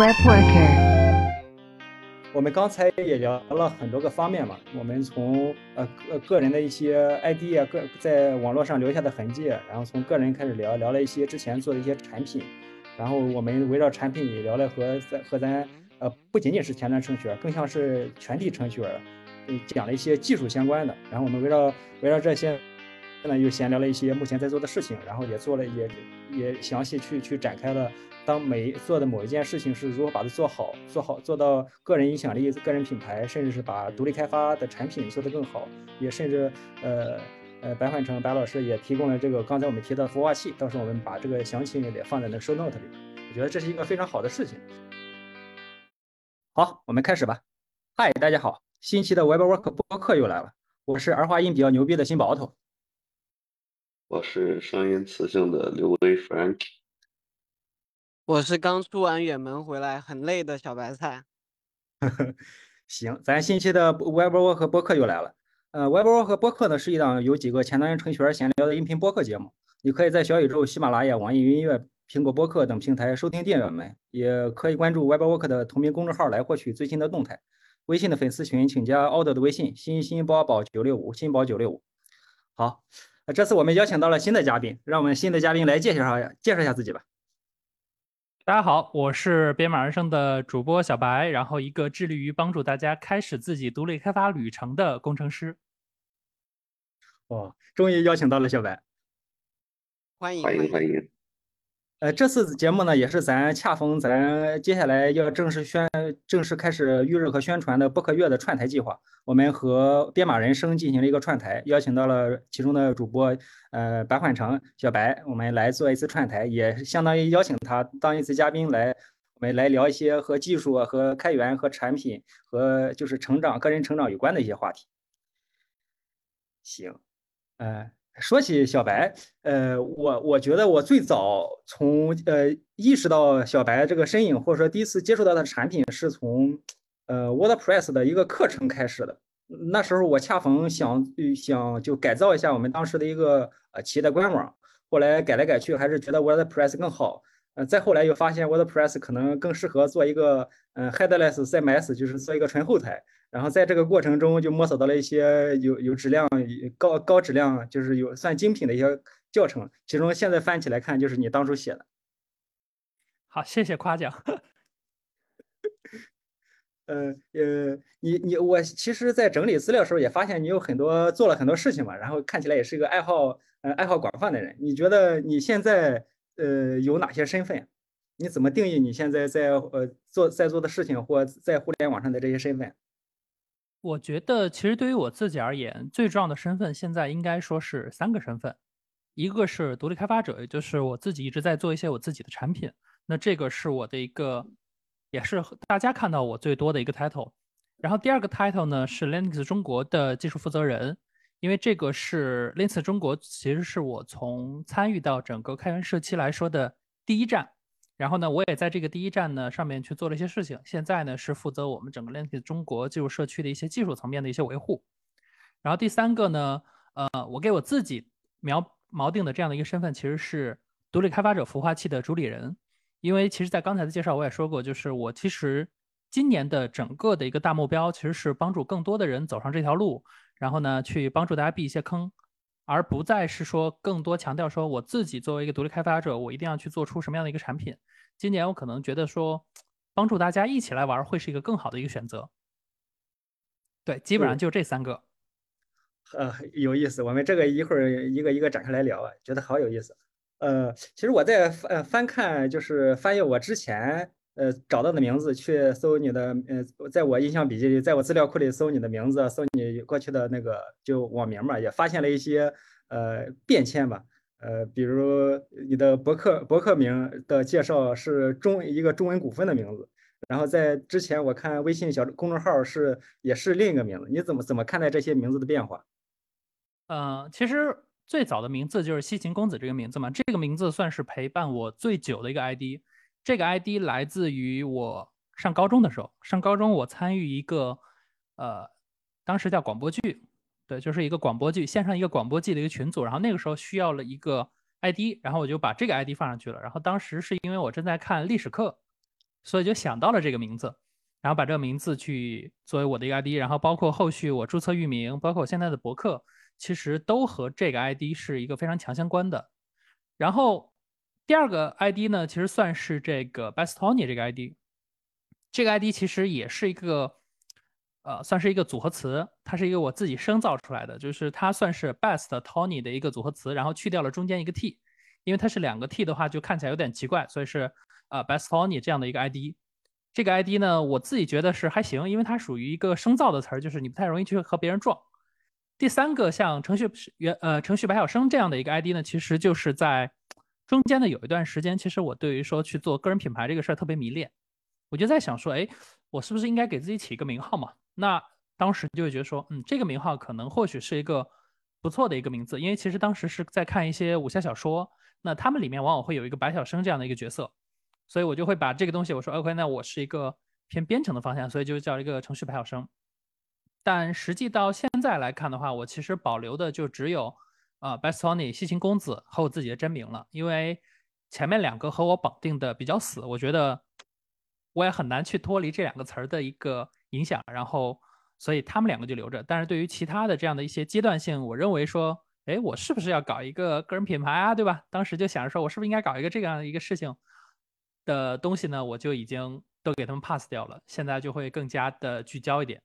Web Worker。我们刚才也聊了很多个方面嘛，我们从呃个个人的一些 ID 啊，个在网络上留下的痕迹，然后从个人开始聊，聊了一些之前做的一些产品，然后我们围绕产品也聊了和咱和咱呃不仅仅是前端程序员，更像是全体程序员，讲了一些技术相关的，然后我们围绕围绕这些。现在又闲聊了一些目前在做的事情，然后也做了也也详细去去展开了，当每做的某一件事情是如何把它做好，做好做到个人影响力、个人品牌，甚至是把独立开发的产品做得更好，也甚至呃呃白焕成白老师也提供了这个刚才我们提到的孵化器，到时候我们把这个详情也得放在那 show note 里，我觉得这是一个非常好的事情。好，我们开始吧。嗨，大家好，新期的 Web Work 播客又来了，我是儿化音比较牛逼的新宝头。我是声音磁性的刘威 Frank，我是刚出完远门回来很累的小白菜。行，咱新期的 Web Work 播客又来了。呃，Web Work 和播客呢是一档由几个前端程序员闲聊的音频播客节目。你可以在小宇宙、喜马拉雅、网易云音乐、苹果播客等平台收听订阅们，也可以关注 Web Work 的同名公众号来获取最新的动态。微信的粉丝群请加 Audio 的微信：新新宝宝九六五，新宝九六五。好。这次我们邀请到了新的嘉宾，让我们新的嘉宾来介绍下介绍一下自己吧。大家好，我是编码人生的主播小白，然后一个致力于帮助大家开始自己独立开发旅程的工程师。哇，终于邀请到了小白，欢迎欢迎欢迎。呃，这次节目呢，也是咱恰逢咱接下来要正式宣、正式开始预热和宣传的播客月的串台计划。我们和编码人生进行了一个串台，邀请到了其中的主播，呃，白焕成、小白，我们来做一次串台，也相当于邀请他当一次嘉宾来，我们来聊一些和技术、和开源、和产品、和就是成长、个人成长有关的一些话题。行，呃。说起小白，呃，我我觉得我最早从呃意识到小白这个身影，或者说第一次接触到的产品，是从呃 WordPress 的一个课程开始的。那时候我恰逢想想就改造一下我们当时的一个呃企业的官网，后来改来改去，还是觉得 WordPress 更好。呃，再后来又发现 WordPress 可能更适合做一个呃 Headless CMS，就是做一个纯后台。然后在这个过程中就摸索到了一些有有质量、高高质量，就是有算精品的一些教程。其中现在翻起来看，就是你当初写的。好，谢谢夸奖。呃呃，你你我其实，在整理资料的时候也发现你有很多做了很多事情嘛，然后看起来也是一个爱好呃爱好广泛的人。你觉得你现在呃有哪些身份？你怎么定义你现在在呃做在做的事情或在互联网上的这些身份？我觉得其实对于我自己而言，最重要的身份现在应该说是三个身份，一个是独立开发者，也就是我自己一直在做一些我自己的产品，那这个是我的一个，也是大家看到我最多的一个 title。然后第二个 title 呢是 Linux 中国的技术负责人，因为这个是 Linux 中国其实是我从参与到整个开源社区来说的第一站。然后呢，我也在这个第一站呢上面去做了一些事情。现在呢是负责我们整个 Linux 中国技术社区的一些技术层面的一些维护。然后第三个呢，呃，我给我自己描锚定的这样的一个身份，其实是独立开发者孵化器的主理人。因为其实，在刚才的介绍我也说过，就是我其实今年的整个的一个大目标，其实是帮助更多的人走上这条路，然后呢去帮助大家避一些坑。而不再是说更多强调说我自己作为一个独立开发者，我一定要去做出什么样的一个产品。今年我可能觉得说，帮助大家一起来玩会是一个更好的一个选择。对，基本上就这三个。呃，有意思，我们这个一会儿一个一个展开来聊啊，觉得好有意思。呃，其实我在翻翻看，就是翻阅我之前。呃，找到的名字去搜你的，呃，在我印象笔记里，在我资料库里搜你的名字，搜你过去的那个就网名嘛，也发现了一些呃变迁吧，呃，比如你的博客博客名的介绍是中一个中文股份的名字，然后在之前我看微信小公众号是也是另一个名字，你怎么怎么看待这些名字的变化？嗯，其实最早的名字就是西秦公子这个名字嘛，这个名字算是陪伴我最久的一个 ID。这个 ID 来自于我上高中的时候，上高中我参与一个，呃，当时叫广播剧，对，就是一个广播剧线上一个广播剧的一个群组，然后那个时候需要了一个 ID，然后我就把这个 ID 放上去了。然后当时是因为我正在看历史课，所以就想到了这个名字，然后把这个名字去作为我的一个 ID，然后包括后续我注册域名，包括我现在的博客，其实都和这个 ID 是一个非常强相关的。然后第二个 ID 呢，其实算是这个 Best Tony 这个 ID，这个 ID 其实也是一个。呃，算是一个组合词，它是一个我自己生造出来的，就是它算是 best Tony 的一个组合词，然后去掉了中间一个 t，因为它是两个 t 的话，就看起来有点奇怪，所以是呃 best Tony 这样的一个 ID。这个 ID 呢，我自己觉得是还行，因为它属于一个生造的词儿，就是你不太容易去和别人撞。第三个像程序原呃程序白晓生这样的一个 ID 呢，其实就是在中间的有一段时间，其实我对于说去做个人品牌这个事儿特别迷恋，我就在想说，哎，我是不是应该给自己起一个名号嘛？那当时就会觉得说，嗯，这个名号可能或许是一个不错的一个名字，因为其实当时是在看一些武侠小说，那他们里面往往会有一个白晓生这样的一个角色，所以我就会把这个东西我说 OK，那我是一个偏编程的方向，所以就叫一个程序白晓生。但实际到现在来看的话，我其实保留的就只有啊，Best Tony 西秦公子和我自己的真名了，因为前面两个和我绑定的比较死，我觉得我也很难去脱离这两个词儿的一个。影响，然后，所以他们两个就留着。但是对于其他的这样的一些阶段性，我认为说，哎，我是不是要搞一个个人品牌啊，对吧？当时就想着说，我是不是应该搞一个这样的一个事情的东西呢？我就已经都给他们 pass 掉了。现在就会更加的聚焦一点。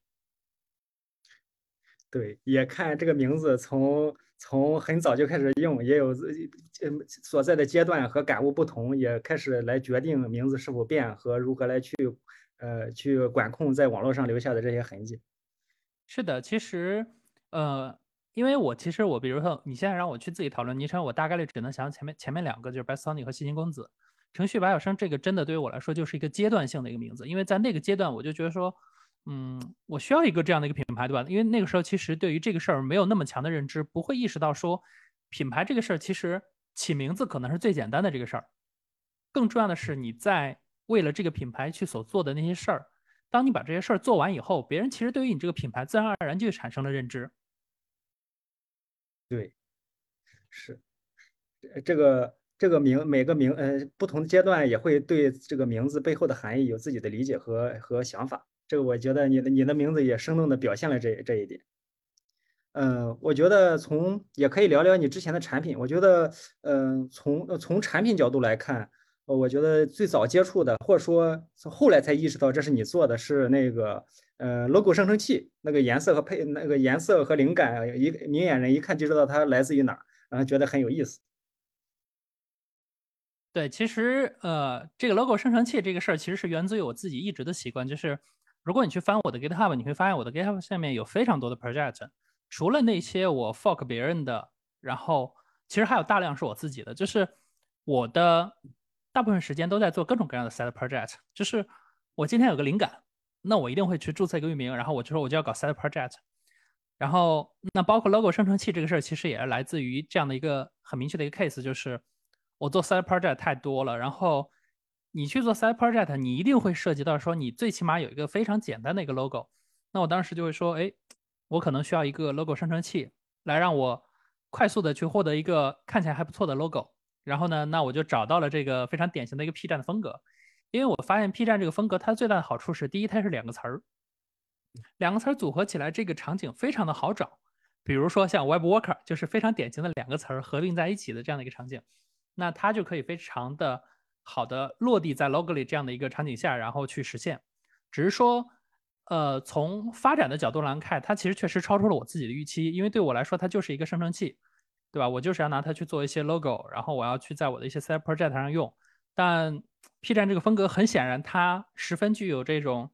对，也看这个名字从从很早就开始用，也有嗯所在的阶段和感悟不同，也开始来决定名字是否变和如何来去。呃，去管控在网络上留下的这些痕迹。是的，其实，呃，因为我其实我，比如说你现在让我去自己讨论昵称，我大概率只能想前面前面两个，就是 Best Tony 和西秦公子。程序白晓生这个真的对于我来说就是一个阶段性的一个名字，因为在那个阶段我就觉得说，嗯，我需要一个这样的一个品牌，对吧？因为那个时候其实对于这个事儿没有那么强的认知，不会意识到说品牌这个事儿其实起名字可能是最简单的这个事儿，更重要的是你在。为了这个品牌去所做的那些事儿，当你把这些事儿做完以后，别人其实对于你这个品牌自然而然就产生了认知。对，是，这个这个名每个名呃不同的阶段也会对这个名字背后的含义有自己的理解和和想法。这个我觉得你的你的名字也生动的表现了这这一点。嗯，我觉得从也可以聊聊你之前的产品。我觉得，嗯，从从产品角度来看。我觉得最早接触的，或者说后来才意识到这是你做的，是那个呃 logo 生成器，那个颜色和配那个颜色和灵感，一明眼人一看就知道它来自于哪儿，然后觉得很有意思。对，其实呃，这个 logo 生成器这个事儿，其实是源自于我自己一直的习惯，就是如果你去翻我的 GitHub，你会发现我的 GitHub 下面有非常多的 project，除了那些我 fork 别人的，然后其实还有大量是我自己的，就是我的。大部分时间都在做各种各样的 side project，就是我今天有个灵感，那我一定会去注册一个域名，然后我就说我就要搞 side project，然后那包括 logo 生成器这个事儿，其实也是来自于这样的一个很明确的一个 case，就是我做 side project 太多了，然后你去做 side project，你一定会涉及到说你最起码有一个非常简单的一个 logo，那我当时就会说，哎，我可能需要一个 logo 生成器来让我快速的去获得一个看起来还不错的 logo。然后呢，那我就找到了这个非常典型的一个 P 站的风格，因为我发现 P 站这个风格它最大的好处是，第一，它是两个词儿，两个词儿组合起来，这个场景非常的好找。比如说像 Web Worker，就是非常典型的两个词儿合并在一起的这样的一个场景，那它就可以非常的好的落地在 Logo 里这样的一个场景下，然后去实现。只是说，呃，从发展的角度来看，它其实确实超出了我自己的预期，因为对我来说，它就是一个生成器。对吧？我就是要拿它去做一些 logo，然后我要去在我的一些 side project 上用。但 P 站这个风格很显然，它十分具有这种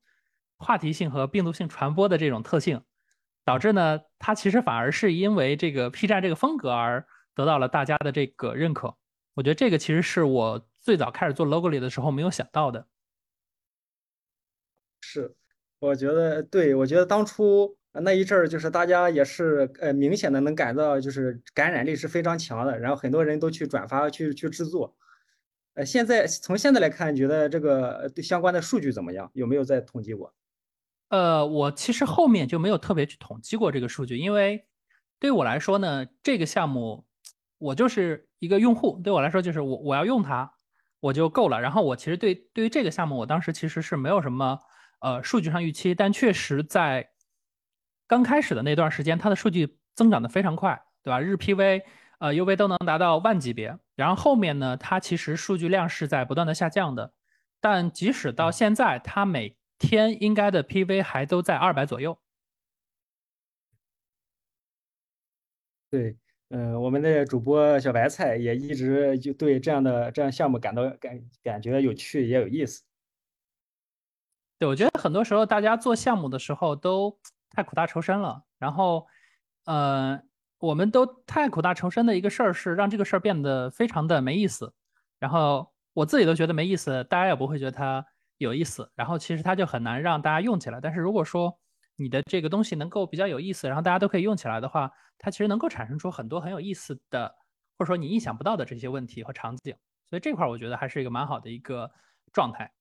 话题性和病毒性传播的这种特性，导致呢，它其实反而是因为这个 P 站这个风格而得到了大家的这个认可。我觉得这个其实是我最早开始做 logo 里的时候没有想到的。是，我觉得对，我觉得当初。那一阵儿就是大家也是呃明显的能感到就是感染力是非常强的，然后很多人都去转发去去制作。呃，现在从现在来看，觉得这个对相关的数据怎么样？有没有在统计过？呃，我其实后面就没有特别去统计过这个数据，因为对我来说呢，这个项目我就是一个用户，对我来说就是我我要用它，我就够了。然后我其实对对于这个项目，我当时其实是没有什么呃数据上预期，但确实在刚开始的那段时间，它的数据增长的非常快，对吧？日 PV、呃 UV 都能达到万级别。然后后面呢，它其实数据量是在不断的下降的，但即使到现在，它每天应该的 PV 还都在二百左右。对，嗯，我们的主播小白菜也一直就对这样的这样项目感到感感觉有趣也有意思。对，我觉得很多时候大家做项目的时候都太苦大仇深了，然后，呃，我们都太苦大仇深的一个事儿是让这个事儿变得非常的没意思，然后我自己都觉得没意思，大家也不会觉得它有意思，然后其实它就很难让大家用起来。但是如果说你的这个东西能够比较有意思，然后大家都可以用起来的话，它其实能够产生出很多很有意思的，或者说你意想不到的这些问题和场景。所以这块儿我觉得还是一个蛮好的一个状态。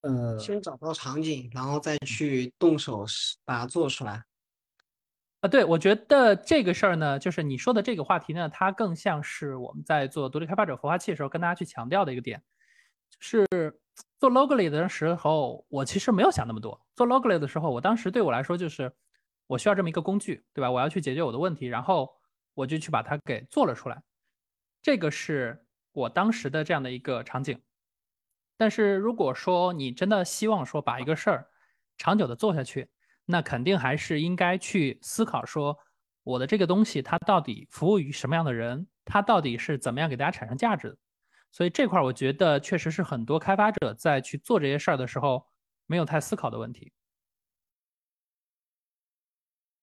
呃，先找到场景，然后再去动手把它做出来。啊，对，我觉得这个事儿呢，就是你说的这个话题呢，它更像是我们在做独立开发者孵化器的时候跟大家去强调的一个点，就是做 Logly 的时候，我其实没有想那么多。做 Logly 的时候，我当时对我来说就是我需要这么一个工具，对吧？我要去解决我的问题，然后我就去把它给做了出来。这个是我当时的这样的一个场景。但是如果说你真的希望说把一个事儿长久的做下去，那肯定还是应该去思考说我的这个东西它到底服务于什么样的人，它到底是怎么样给大家产生价值的。所以这块儿我觉得确实是很多开发者在去做这些事儿的时候没有太思考的问题。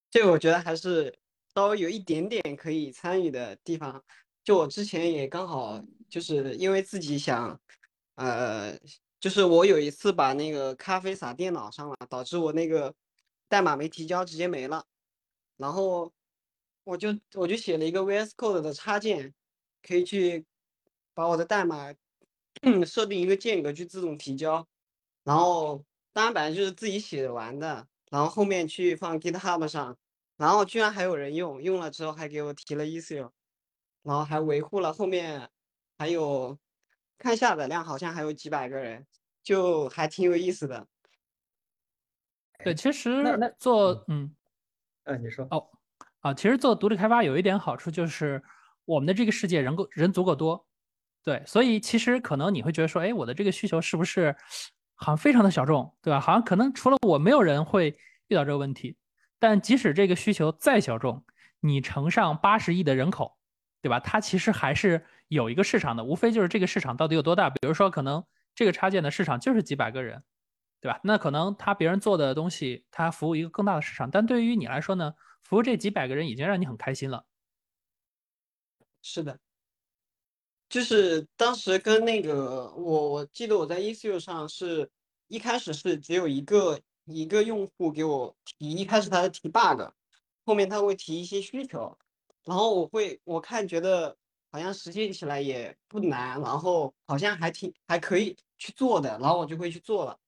这个我觉得还是稍微有一点点可以参与的地方。就我之前也刚好就是因为自己想。呃，就是我有一次把那个咖啡洒电脑上了，导致我那个代码没提交，直接没了。然后我就我就写了一个 VS Code 的插件，可以去把我的代码设定一个间隔去自动提交。然后当然本来就是自己写完的，然后后面去放 GitHub 上，然后居然还有人用，用了之后还给我提了 issue，然后还维护了后面还有。看下载量好像还有几百个人，就还挺有意思的。对，其实做嗯，呃，你说哦，啊，其实做独立开发有一点好处就是我们的这个世界人够人足够多，对，所以其实可能你会觉得说，哎，我的这个需求是不是好像非常的小众，对吧？好像可能除了我没有人会遇到这个问题。但即使这个需求再小众，你乘上八十亿的人口，对吧？它其实还是。有一个市场的，无非就是这个市场到底有多大。比如说，可能这个插件的市场就是几百个人，对吧？那可能他别人做的东西，他服务一个更大的市场。但对于你来说呢，服务这几百个人已经让你很开心了。是的，就是当时跟那个我，我记得我在 ECU 上是一开始是只有一个一个用户给我提，一开始他在提 bug，后面他会提一些需求，然后我会我看觉得。好像实现起来也不难，然后好像还挺还可以去做的，然后我就会去做了，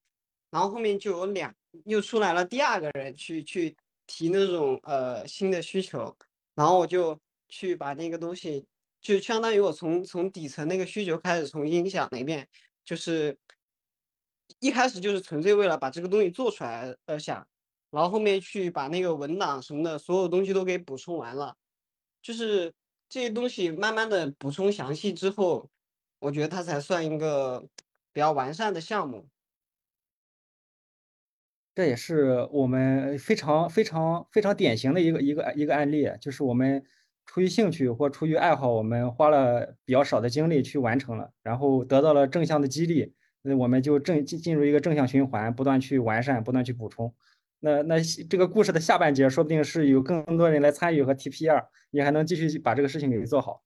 然后后面就有两又出来了第二个人去去提那种呃新的需求，然后我就去把那个东西就相当于我从从底层那个需求开始重新想了一遍，就是一开始就是纯粹为了把这个东西做出来而想，然后后面去把那个文档什么的所有东西都给补充完了，就是。这些东西慢慢的补充详细之后，我觉得它才算一个比较完善的项目。这也是我们非常非常非常典型的一个一个一个案例，就是我们出于兴趣或出于爱好，我们花了比较少的精力去完成了，然后得到了正向的激励，那我们就正进进入一个正向循环，不断去完善，不断去补充。那那这个故事的下半节，说不定是有更多人来参与和提 PR，你还能继续把这个事情给做好。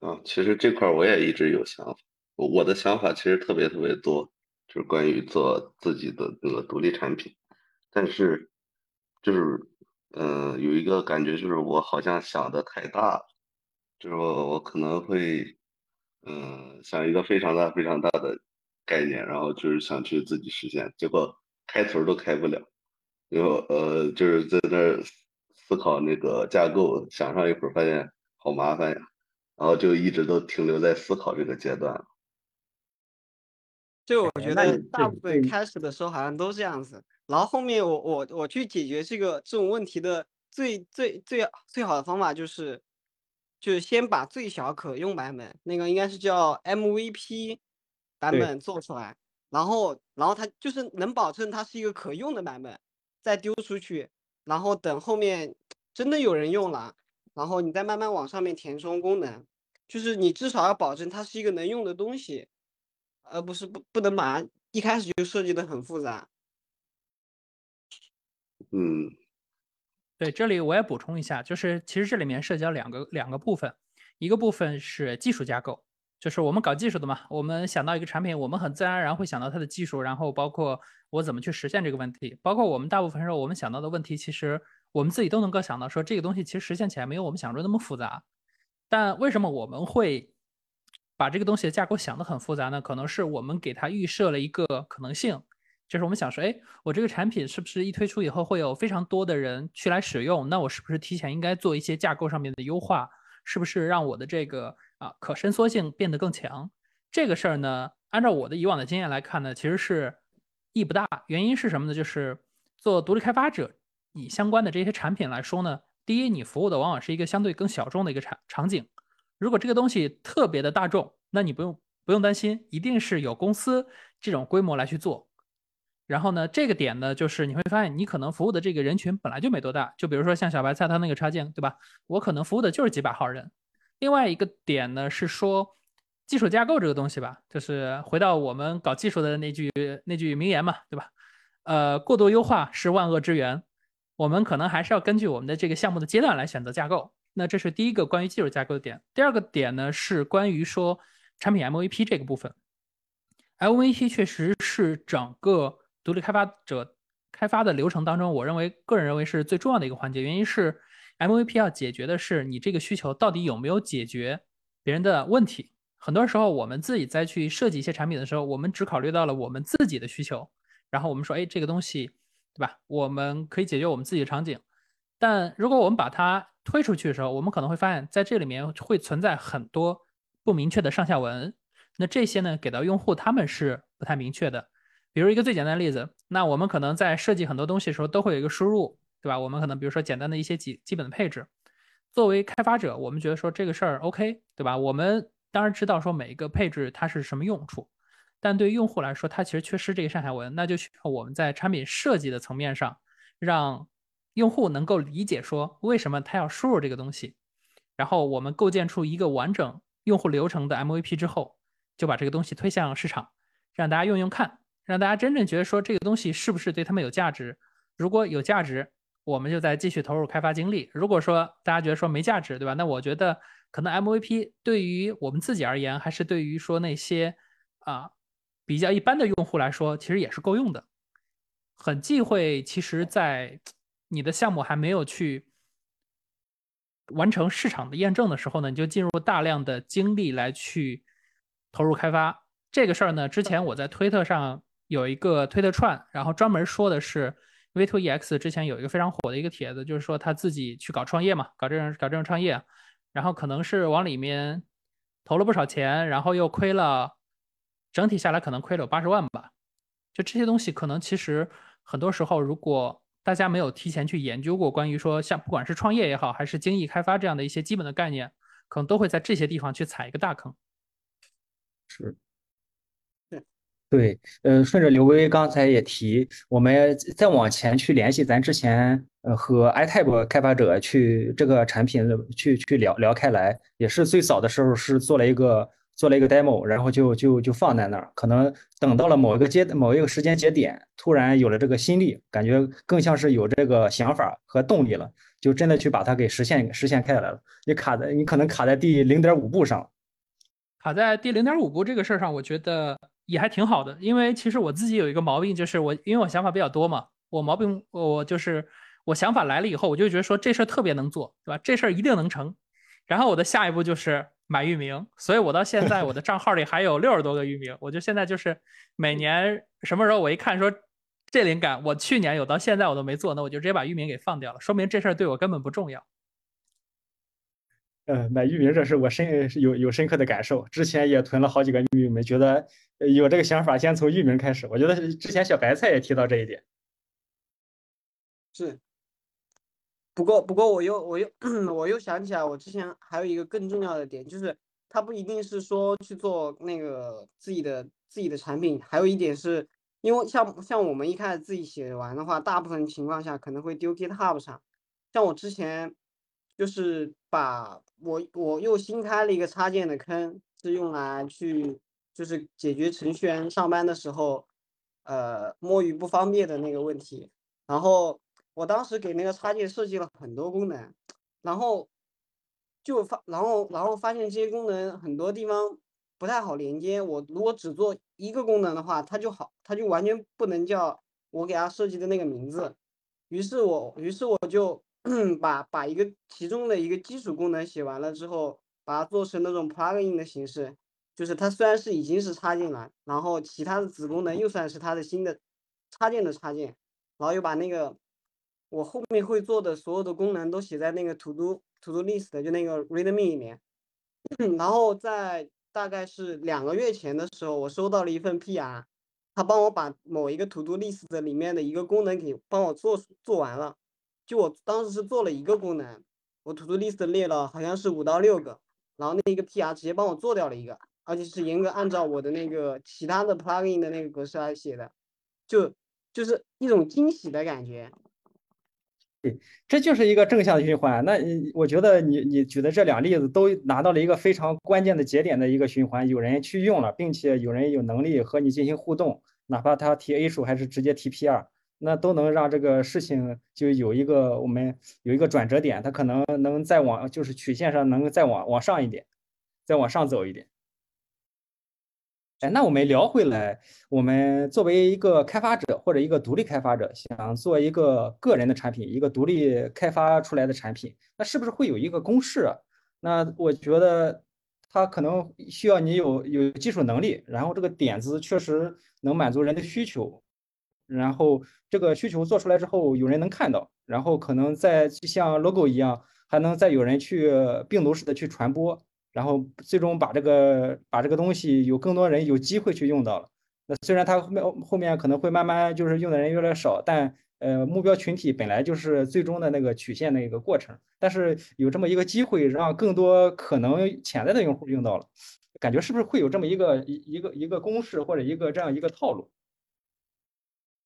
啊，其实这块我也一直有想法，我的想法其实特别特别多，就是关于做自己的那个独立产品，但是就是嗯，有一个感觉就是我好像想的太大了，就是我我可能会嗯想一个非常大非常大的。概念，然后就是想去自己实现，结果开头都开不了，然后呃，就是在那思考那个架构，想上一会儿发现好麻烦呀，然后就一直都停留在思考这个阶段。就我觉得大部分开始的时候好像都这样子，然后后面我我我去解决这个这种问题的最最最最好的方法就是，就是先把最小可用版本，那个应该是叫 MVP 版本做出来，然后然后它就是能保证它是一个可用的版本，再丢出去，然后等后面真的有人用了，然后你再慢慢往上面填充功能，就是你至少要保证它是一个能用的东西。而不是不不能把它一开始就设计的很复杂。嗯对，这里我也补充一下，就是其实这里面涉及到两个两个部分，一个部分是技术架构，就是我们搞技术的嘛，我们想到一个产品，我们很自然而然会想到它的技术，然后包括我怎么去实现这个问题，包括我们大部分时候我们想到的问题，其实我们自己都能够想到，说这个东西其实实现起来没有我们想中那么复杂，但为什么我们会把这个东西的架构想得很复杂呢？可能是我们给它预设了一个可能性。就是我们想说，哎，我这个产品是不是一推出以后会有非常多的人去来使用？那我是不是提前应该做一些架构上面的优化？是不是让我的这个啊可伸缩性变得更强？这个事儿呢，按照我的以往的经验来看呢，其实是意义不大。原因是什么呢？就是做独立开发者，以相关的这些产品来说呢，第一，你服务的往往是一个相对更小众的一个场场景。如果这个东西特别的大众，那你不用不用担心，一定是有公司这种规模来去做。然后呢，这个点呢，就是你会发现，你可能服务的这个人群本来就没多大。就比如说像小白菜他那个插件，对吧？我可能服务的就是几百号人。另外一个点呢是说，技术架构这个东西吧，就是回到我们搞技术的那句那句名言嘛，对吧？呃，过度优化是万恶之源。我们可能还是要根据我们的这个项目的阶段来选择架构。那这是第一个关于技术架构的点。第二个点呢是关于说产品 MVP 这个部分。MVP 确实是整个独立开发者开发的流程当中，我认为个人认为是最重要的一个环节。原因是 MVP 要解决的是你这个需求到底有没有解决别人的问题。很多时候我们自己在去设计一些产品的时候，我们只考虑到了我们自己的需求，然后我们说，哎，这个东西，对吧？我们可以解决我们自己的场景。但如果我们把它推出去的时候，我们可能会发现，在这里面会存在很多不明确的上下文。那这些呢，给到用户他们是不太明确的。比如一个最简单的例子，那我们可能在设计很多东西的时候都会有一个输入，对吧？我们可能比如说简单的一些基基本的配置，作为开发者，我们觉得说这个事儿 OK，对吧？我们当然知道说每一个配置它是什么用处，但对于用户来说，它其实缺失这个上下文，那就需要我们在产品设计的层面上，让用户能够理解说为什么他要输入这个东西，然后我们构建出一个完整用户流程的 MVP 之后。就把这个东西推向市场，让大家用用看，让大家真正觉得说这个东西是不是对他们有价值。如果有价值，我们就再继续投入开发精力。如果说大家觉得说没价值，对吧？那我觉得可能 MVP 对于我们自己而言，还是对于说那些啊比较一般的用户来说，其实也是够用的。很忌讳，其实在你的项目还没有去完成市场的验证的时候呢，你就进入大量的精力来去。投入开发这个事儿呢，之前我在推特上有一个推特串，然后专门说的是 V2EX 之前有一个非常火的一个帖子，就是说他自己去搞创业嘛，搞这种搞这种创业，然后可能是往里面投了不少钱，然后又亏了，整体下来可能亏了有八十万吧。就这些东西，可能其实很多时候，如果大家没有提前去研究过关于说像不管是创业也好，还是精益开发这样的一些基本的概念，可能都会在这些地方去踩一个大坑。是，对，呃，顺着刘威刚才也提，我们再往前去联系咱之前呃和 iTab 开发者去这个产品去去聊聊开来，也是最早的时候是做了一个做了一个 demo，然后就就就放在那儿，可能等到了某一个阶某一个时间节点，突然有了这个心力，感觉更像是有这个想法和动力了，就真的去把它给实现实现开来了。你卡在你可能卡在第零点五步上。卡在第零点五步这个事儿上，我觉得也还挺好的，因为其实我自己有一个毛病，就是我因为我想法比较多嘛，我毛病我就是我想法来了以后，我就觉得说这事儿特别能做，对吧？这事儿一定能成。然后我的下一步就是买域名，所以我到现在我的账号里还有六十多个域名，我就现在就是每年什么时候我一看说这灵感我去年有，到现在我都没做，那我就直接把域名给放掉了，说明这事儿对我根本不重要。呃，买域名这事我深有有深刻的感受，之前也囤了好几个域名，觉得有这个想法先从域名开始。我觉得之前小白菜也提到这一点。是，不过不过我又我又我又想起来，我之前还有一个更重要的点，就是它不一定是说去做那个自己的自己的产品，还有一点是因为像像我们一开始自己写完的话，大部分情况下可能会丢 GitHub 上。像我之前就是把我我又新开了一个插件的坑，是用来去就是解决程序员上班的时候，呃摸鱼不方便的那个问题，然后。我当时给那个插件设计了很多功能，然后就发，然后然后发现这些功能很多地方不太好连接。我如果只做一个功能的话，它就好，它就完全不能叫我给它设计的那个名字。于是我，于是我就把把一个其中的一个基础功能写完了之后，把它做成那种 plugin 的形式，就是它虽然是已经是插进来，然后其他的子功能又算是它的新的插件的插件，然后又把那个。我后面会做的所有的功能都写在那个 to do to do list 就那个 readme 里面，然后在大概是两个月前的时候，我收到了一份 PR，他帮我把某一个 to do list 的里面的一个功能给帮我做做完了，就我当时是做了一个功能，我 to do list 列了好像是五到六个，然后那一个 PR 直接帮我做掉了一个，而且是严格按照我的那个其他的 plugin 的那个格式来写的，就就是一种惊喜的感觉。对，这就是一个正向循环。那我觉得你你举的这两例子都拿到了一个非常关键的节点的一个循环，有人去用了，并且有人有能力和你进行互动，哪怕他提 A 数还是直接提 P 二，那都能让这个事情就有一个我们有一个转折点，它可能能再往就是曲线上能再往往上一点，再往上走一点。哎，那我们聊回来，我们作为一个开发者或者一个独立开发者，想做一个个人的产品，一个独立开发出来的产品，那是不是会有一个公式？那我觉得它可能需要你有有技术能力，然后这个点子确实能满足人的需求，然后这个需求做出来之后，有人能看到，然后可能在像 logo 一样，还能再有人去病毒式的去传播。然后最终把这个把这个东西有更多人有机会去用到了。那虽然它后面后面可能会慢慢就是用的人越来越少，但呃目标群体本来就是最终的那个曲线的一个过程。但是有这么一个机会，让更多可能潜在的用户用到了，感觉是不是会有这么一个一一个一个公式或者一个这样一个套路？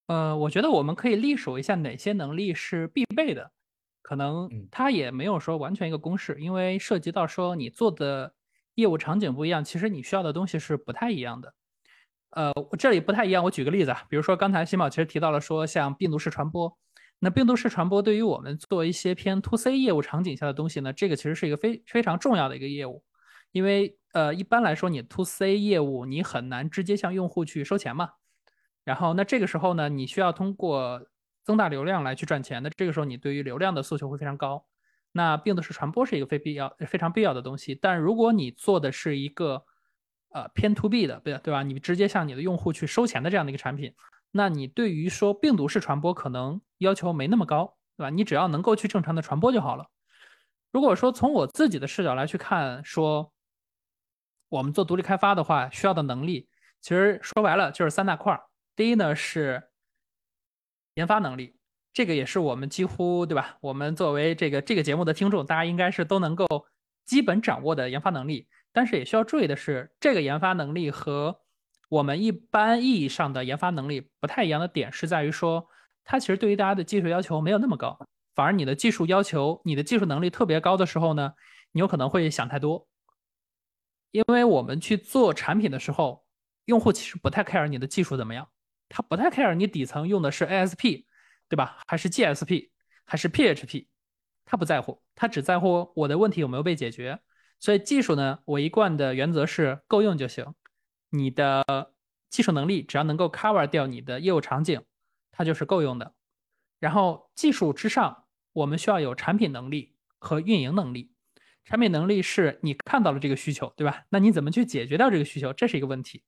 呃，我觉得我们可以历数一下哪些能力是必备的。可能它也没有说完全一个公式，因为涉及到说你做的业务场景不一样，其实你需要的东西是不太一样的。呃，我这里不太一样，我举个例子啊，比如说刚才新宝其实提到了说像病毒式传播，那病毒式传播对于我们做一些偏 to C 业务场景下的东西呢，这个其实是一个非非常重要的一个业务，因为呃一般来说你 to C 业务你很难直接向用户去收钱嘛，然后那这个时候呢，你需要通过增大流量来去赚钱的，这个时候你对于流量的诉求会非常高。那病毒式传播是一个非必要、非常必要的东西。但如果你做的是一个呃偏 to B 的，对对吧？你直接向你的用户去收钱的这样的一个产品，那你对于说病毒式传播可能要求没那么高，对吧？你只要能够去正常的传播就好了。如果说从我自己的视角来去看，说我们做独立开发的话，需要的能力其实说白了就是三大块儿。第一呢是。研发能力，这个也是我们几乎对吧？我们作为这个这个节目的听众，大家应该是都能够基本掌握的研发能力。但是也需要注意的是，这个研发能力和我们一般意义上的研发能力不太一样的点是在于说，它其实对于大家的技术要求没有那么高，反而你的技术要求、你的技术能力特别高的时候呢，你有可能会想太多。因为我们去做产品的时候，用户其实不太 care 你的技术怎么样。他不太 care 你底层用的是 ASP，对吧？还是 GSP，还是 PHP？他不在乎，他只在乎我的问题有没有被解决。所以技术呢，我一贯的原则是够用就行。你的技术能力只要能够 cover 掉你的业务场景，它就是够用的。然后技术之上，我们需要有产品能力和运营能力。产品能力是你看到了这个需求，对吧？那你怎么去解决掉这个需求？这是一个问题。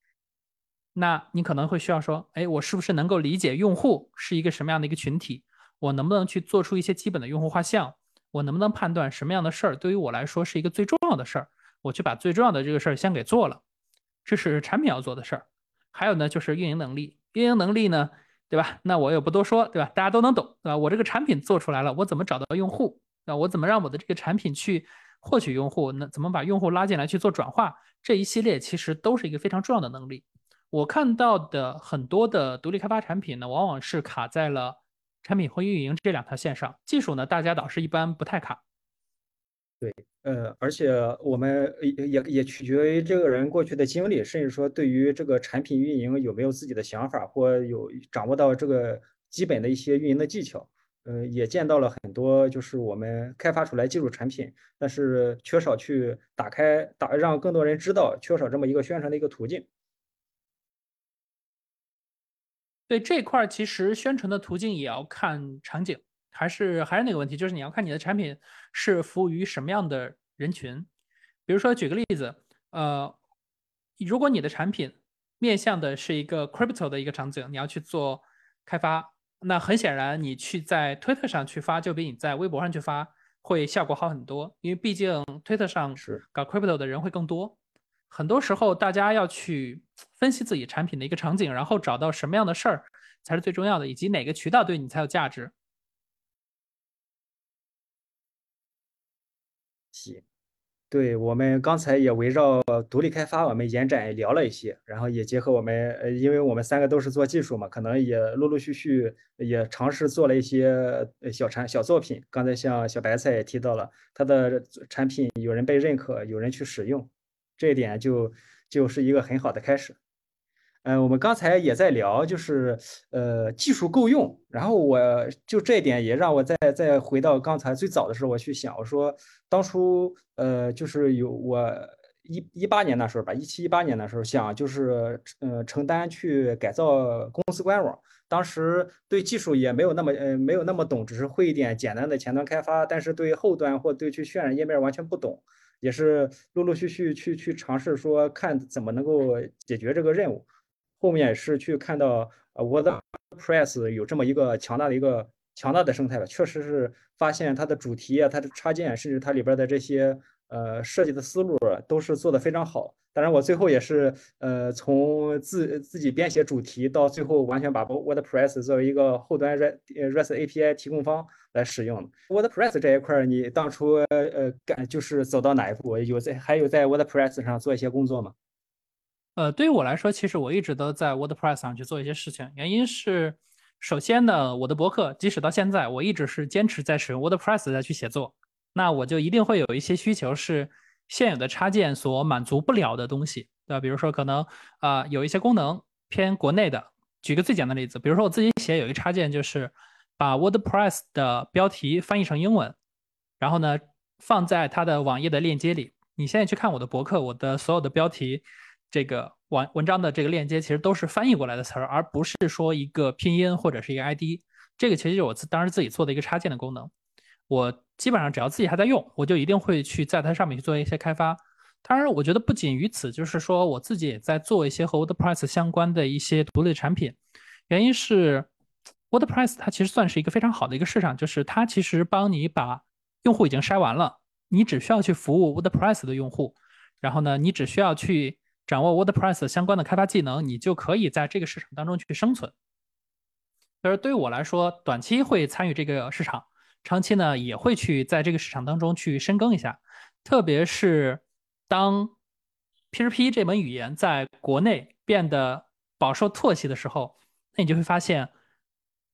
那你可能会需要说，哎，我是不是能够理解用户是一个什么样的一个群体？我能不能去做出一些基本的用户画像？我能不能判断什么样的事儿对于我来说是一个最重要的事儿？我去把最重要的这个事儿先给做了，这是产品要做的事儿。还有呢，就是运营能力。运营能力呢，对吧？那我也不多说，对吧？大家都能懂，对吧？我这个产品做出来了，我怎么找到用户？那我怎么让我的这个产品去获取用户？那怎么把用户拉进来去做转化？这一系列其实都是一个非常重要的能力。我看到的很多的独立开发产品呢，往往是卡在了。产品和运营这两条线上，技术呢，大家倒是一般不太卡。对，呃，而且我们也也取决于这个人过去的经历，甚至说对于这个产品运营有没有自己的想法，或有掌握到这个基本的一些运营的技巧。呃，也见到了很多，就是我们开发出来技术产品，但是缺少去打开打让更多人知道，缺少这么一个宣传的一个途径。对这块儿，其实宣传的途径也要看场景，还是还是那个问题，就是你要看你的产品是服务于什么样的人群。比如说举个例子，呃，如果你的产品面向的是一个 crypto 的一个场景，你要去做开发，那很显然你去在推特上去发，就比你在微博上去发会效果好很多，因为毕竟推特上是搞 crypto 的人会更多。很多时候，大家要去分析自己产品的一个场景，然后找到什么样的事儿才是最重要的，以及哪个渠道对你才有价值。对我们刚才也围绕独立开发，我们延展聊了一些，然后也结合我们，呃，因为我们三个都是做技术嘛，可能也陆陆续续也尝试做了一些小产小作品。刚才像小白菜也提到了，他的产品有人被认可，有人去使用。这一点就就是一个很好的开始，嗯，我们刚才也在聊，就是呃技术够用，然后我就这一点也让我再再回到刚才最早的时候，我去想，我说当初呃就是有我一一八年那时候吧，一七一八年的时候想就是呃承担去改造公司官网，当时对技术也没有那么呃没有那么懂，只是会一点简单的前端开发，但是对后端或对去渲染页面完全不懂。也是陆陆续续去去尝试说看怎么能够解决这个任务，后面是去看到呃 WordPress 有这么一个强大的一个强大的生态了，确实是发现它的主题啊、它的插件，甚至它里边的这些呃设计的思路都是做的非常好。当然，我最后也是，呃，从自自己编写主题到最后完全把 WordPress 作为一个后端 REST API 提供方来使用。WordPress 这一块，你当初呃干就是走到哪一步？有在还有在 WordPress 上做一些工作吗？呃，对于我来说，其实我一直都在 WordPress 上去做一些事情。原因是，首先呢，我的博客即使到现在，我一直是坚持在使用 WordPress 在去写作，那我就一定会有一些需求是。现有的插件所满足不了的东西，对吧？比如说，可能啊有一些功能偏国内的。举个最简单的例子，比如说我自己写有一个插件，就是把 WordPress 的标题翻译成英文，然后呢放在它的网页的链接里。你现在去看我的博客，我的所有的标题，这个网文章的这个链接其实都是翻译过来的词儿，而不是说一个拼音或者是一个 ID。这个其实就是我自当时自己做的一个插件的功能。我基本上只要自己还在用，我就一定会去在它上面去做一些开发。当然，我觉得不仅于此，就是说我自己也在做一些和 WordPress 相关的一些独立产品。原因是 WordPress 它其实算是一个非常好的一个市场，就是它其实帮你把用户已经筛完了，你只需要去服务 WordPress 的用户，然后呢，你只需要去掌握 WordPress 相关的开发技能，你就可以在这个市场当中去生存。所以对于我来说，短期会参与这个市场。长期呢也会去在这个市场当中去深耕一下，特别是当 P2P 这门语言在国内变得饱受唾弃的时候，那你就会发现，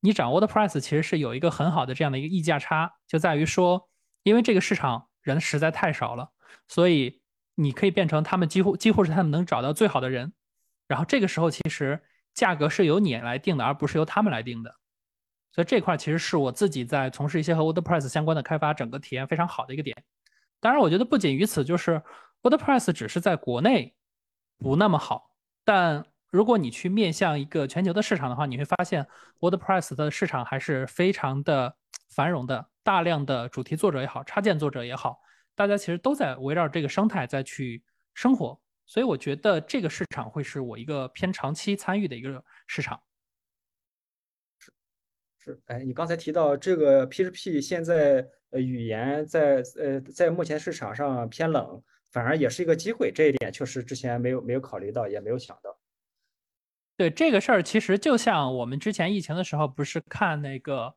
你掌握的 Price 其实是有一个很好的这样的一个溢价差，就在于说，因为这个市场人实在太少了，所以你可以变成他们几乎几乎是他们能找到最好的人，然后这个时候其实价格是由你来定的，而不是由他们来定的。所以这块其实是我自己在从事一些和 WordPress 相关的开发，整个体验非常好的一个点。当然，我觉得不仅于此，就是 WordPress 只是在国内不那么好，但如果你去面向一个全球的市场的话，你会发现 WordPress 的市场还是非常的繁荣的，大量的主题作者也好，插件作者也好，大家其实都在围绕这个生态再去生活。所以我觉得这个市场会是我一个偏长期参与的一个市场。是，哎，你刚才提到这个 PHP 现在呃语言在呃在目前市场上偏冷，反而也是一个机会，这一点确实之前没有没有考虑到，也没有想到。对这个事儿，其实就像我们之前疫情的时候，不是看那个，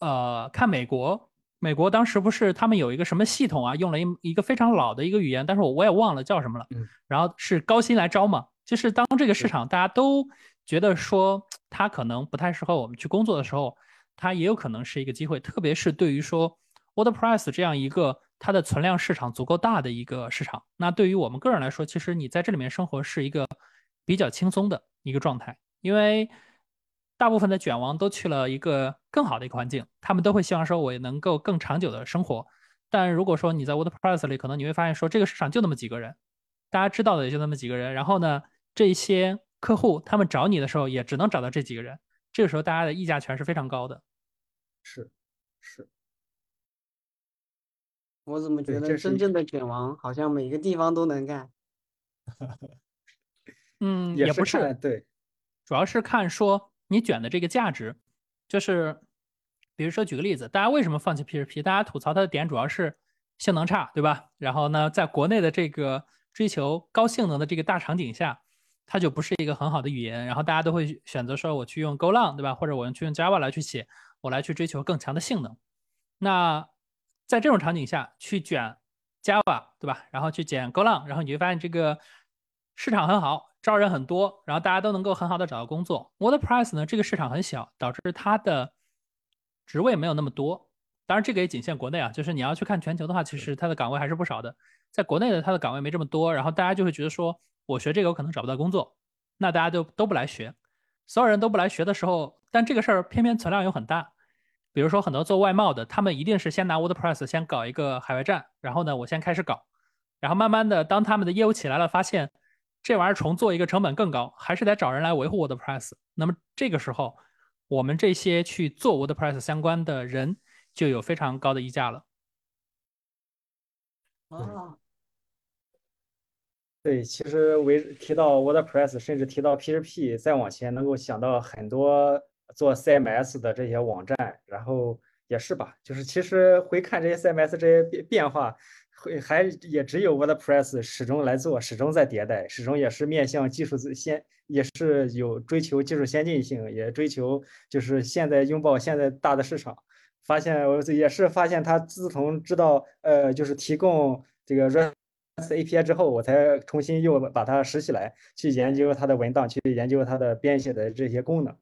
呃，看美国，美国当时不是他们有一个什么系统啊，用了一一个非常老的一个语言，但是我我也忘了叫什么了。嗯。然后是高薪来招嘛，就是当这个市场大家都觉得说它可能不太适合我们去工作的时候，它也有可能是一个机会，特别是对于说 WordPress 这样一个它的存量市场足够大的一个市场，那对于我们个人来说，其实你在这里面生活是一个比较轻松的。一个状态，因为大部分的卷王都去了一个更好的一个环境，他们都会希望说，我能够更长久的生活。但如果说你在 WordPress 里，可能你会发现说，这个市场就那么几个人，大家知道的也就那么几个人。然后呢，这些客户他们找你的时候，也只能找到这几个人。这个时候，大家的议价权是非常高的。是，是。我怎么觉得真正的卷王好像每个地方都能干？嗯，也不是，对，主要是看说你卷的这个价值，就是比如说举个例子，大家为什么放弃 PHP？大家吐槽它的点主要是性能差，对吧？然后呢，在国内的这个追求高性能的这个大场景下，它就不是一个很好的语言。然后大家都会选择说我去用 GoLang，对吧？或者我用去用 Java 来去写，我来去追求更强的性能。那在这种场景下去卷 Java，对吧？然后去卷 GoLang，然后你会发现这个市场很好。招人很多，然后大家都能够很好的找到工作。WordPress 呢，这个市场很小，导致它的职位没有那么多。当然，这个也仅限国内啊，就是你要去看全球的话，其实它的岗位还是不少的。在国内的，它的岗位没这么多，然后大家就会觉得说，我学这个我可能找不到工作，那大家就都不来学。所有人都不来学的时候，但这个事儿偏偏存量又很大。比如说很多做外贸的，他们一定是先拿 WordPress 先搞一个海外站，然后呢，我先开始搞，然后慢慢的，当他们的业务起来了，发现。这玩意儿重做一个成本更高，还是得找人来维护 WordPress。那么这个时候，我们这些去做 WordPress 相关的人就有非常高的溢价了。啊，对，其实为提到 WordPress，甚至提到 PHP，再往前能够想到很多做 CMS 的这些网站，然后也是吧，就是其实回看这些 CMS 这些变变化。会还也只有 WordPress 始终来做，始终在迭代，始终也是面向技术先，也是有追求技术先进性，也追求就是现在拥抱现在大的市场。发现我也是发现他自从知道呃就是提供这个 API 之后，我才重新又把它拾起来，去研究它的文档，去研究它的编写的这些功能。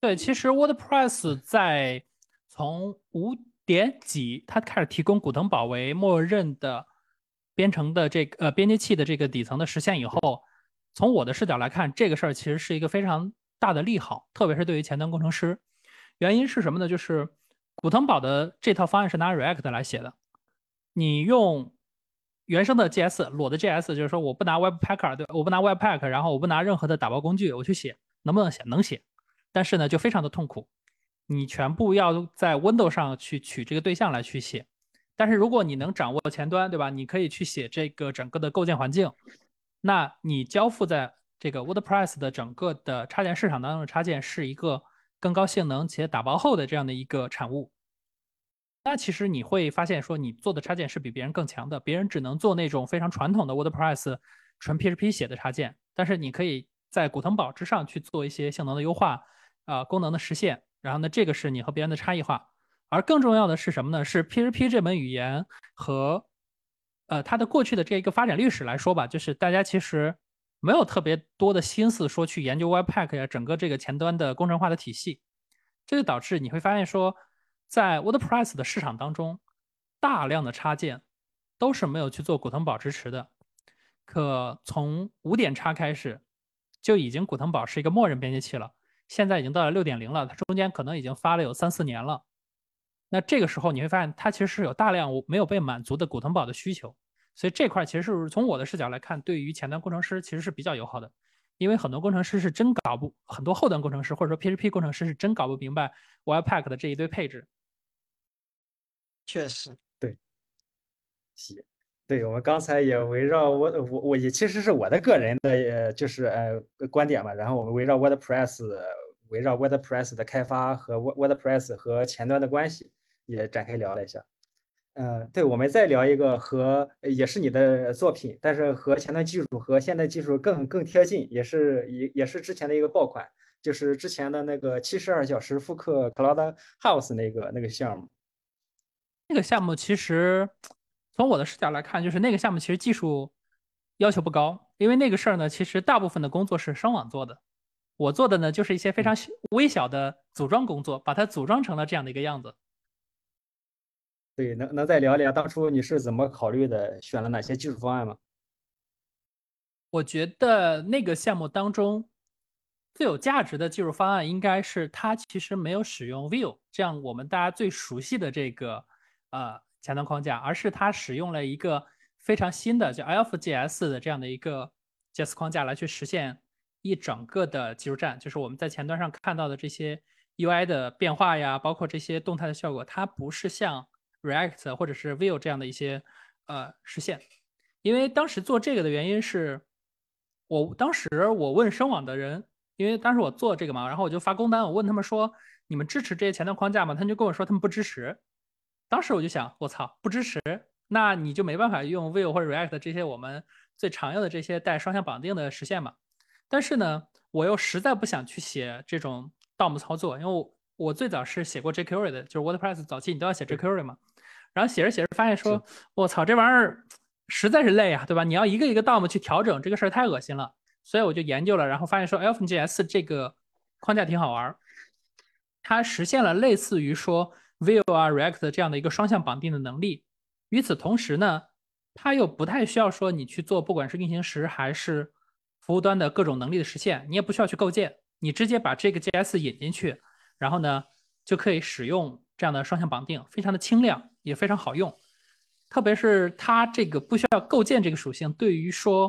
对，其实 WordPress 在从五点几，它开始提供古腾堡为默认的编程的这个呃编辑器的这个底层的实现以后，从我的视角来看，这个事儿其实是一个非常大的利好，特别是对于前端工程师。原因是什么呢？就是古腾堡的这套方案是拿 React 来写的，你用原生的 JS 裸的 JS，就是说我不拿 Webpacker，对，我不拿 Webpack，然后我不拿任何的打包工具，我去写，能不能写？能写，但是呢，就非常的痛苦。你全部要在 Window 上去取这个对象来去写，但是如果你能掌握前端，对吧？你可以去写这个整个的构建环境，那你交付在这个 WordPress 的整个的插件市场当中的插件是一个更高性能且打包后的这样的一个产物。那其实你会发现说，你做的插件是比别人更强的，别人只能做那种非常传统的 WordPress 纯 PHP 写的插件，但是你可以在古腾堡之上去做一些性能的优化，啊，功能的实现。然后呢，这个是你和别人的差异化，而更重要的是什么呢？是 PHP 这门语言和，呃，它的过去的这一个发展历史来说吧，就是大家其实没有特别多的心思说去研究 Webpack 呀，整个这个前端的工程化的体系，这就导致你会发现说，在 WordPress 的市场当中，大量的插件都是没有去做古腾堡支持的，可从五点叉开始，就已经古腾堡是一个默认编辑器了。现在已经到了六点零了，它中间可能已经发了有三四年了。那这个时候你会发现，它其实是有大量没有被满足的古腾堡的需求。所以这块其实是从我的视角来看，对于前端工程师其实是比较友好的，因为很多工程师是真搞不，很多后端工程师或者说 PHP 工程师是真搞不明白 Webpack 的这一堆配置。确实，对，对我们刚才也围绕我我我也其实是我的个人的呃就是呃观点嘛，然后我们围绕 WordPress 围绕 WordPress 的开发和 WordPress 和前端的关系也展开聊了一下。嗯，对，我们再聊一个和也是你的作品，但是和前端技术和现代技术更更贴近，也是也也是之前的一个爆款，就是之前的那个七十二小时复刻 Cloud House 那个那个项目。那个项目其实从我的视角来看，就是那个项目其实技术要求不高，因为那个事儿呢，其实大部分的工作是声网做的，我做的呢就是一些非常微小的组装工作，把它组装成了这样的一个样子。对，能能再聊聊当初你是怎么考虑的，选了哪些技术方案吗？我觉得那个项目当中最有价值的技术方案，应该是它其实没有使用 Vue 这样我们大家最熟悉的这个呃前端框架，而是它使用了一个非常新的叫 Elf.js 的这样的一个 JS 框架来去实现一整个的技术站，就是我们在前端上看到的这些 UI 的变化呀，包括这些动态的效果，它不是像 React 或者是 Vue 这样的一些呃实现，因为当时做这个的原因是，我当时我问声网的人，因为当时我做这个嘛，然后我就发工单，我问他们说，你们支持这些前端框架吗？他们就跟我说他们不支持。当时我就想，我操，不支持，那你就没办法用 Vue 或者 React 这些我们最常用的这些带双向绑定的实现嘛。但是呢，我又实在不想去写这种 DOM 操作，因为我我最早是写过 jQuery 的，就是 WordPress 早期你都要写 jQuery 嘛。然后写着写着发现说，我操，这玩意儿实在是累啊，对吧？你要一个一个 DOM 去调整，这个事儿太恶心了。所以我就研究了，然后发现说，Elf.js 这个框架挺好玩，它实现了类似于说 Vue 啊、React 这样的一个双向绑定的能力。与此同时呢，它又不太需要说你去做，不管是运行时还是服务端的各种能力的实现，你也不需要去构建，你直接把这个 JS 引进去，然后呢就可以使用这样的双向绑定，非常的轻量。也非常好用，特别是它这个不需要构建这个属性，对于说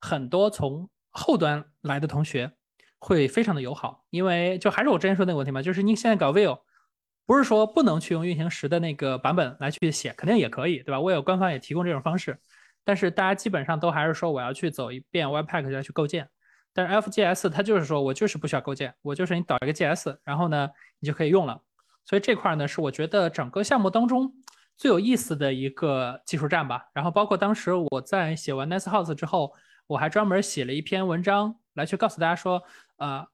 很多从后端来的同学会非常的友好。因为就还是我之前说那个问题嘛，就是你现在搞 Vue，不是说不能去用运行时的那个版本来去写，肯定也可以，对吧？我有官方也提供这种方式，但是大家基本上都还是说我要去走一遍 Webpack 再去构建。但是 FGS 它就是说我就是不需要构建，我就是你导一个 GS，然后呢你就可以用了。所以这块呢是我觉得整个项目当中。最有意思的一个技术站吧，然后包括当时我在写完 Nice House 之后，我还专门写了一篇文章来去告诉大家说，呃，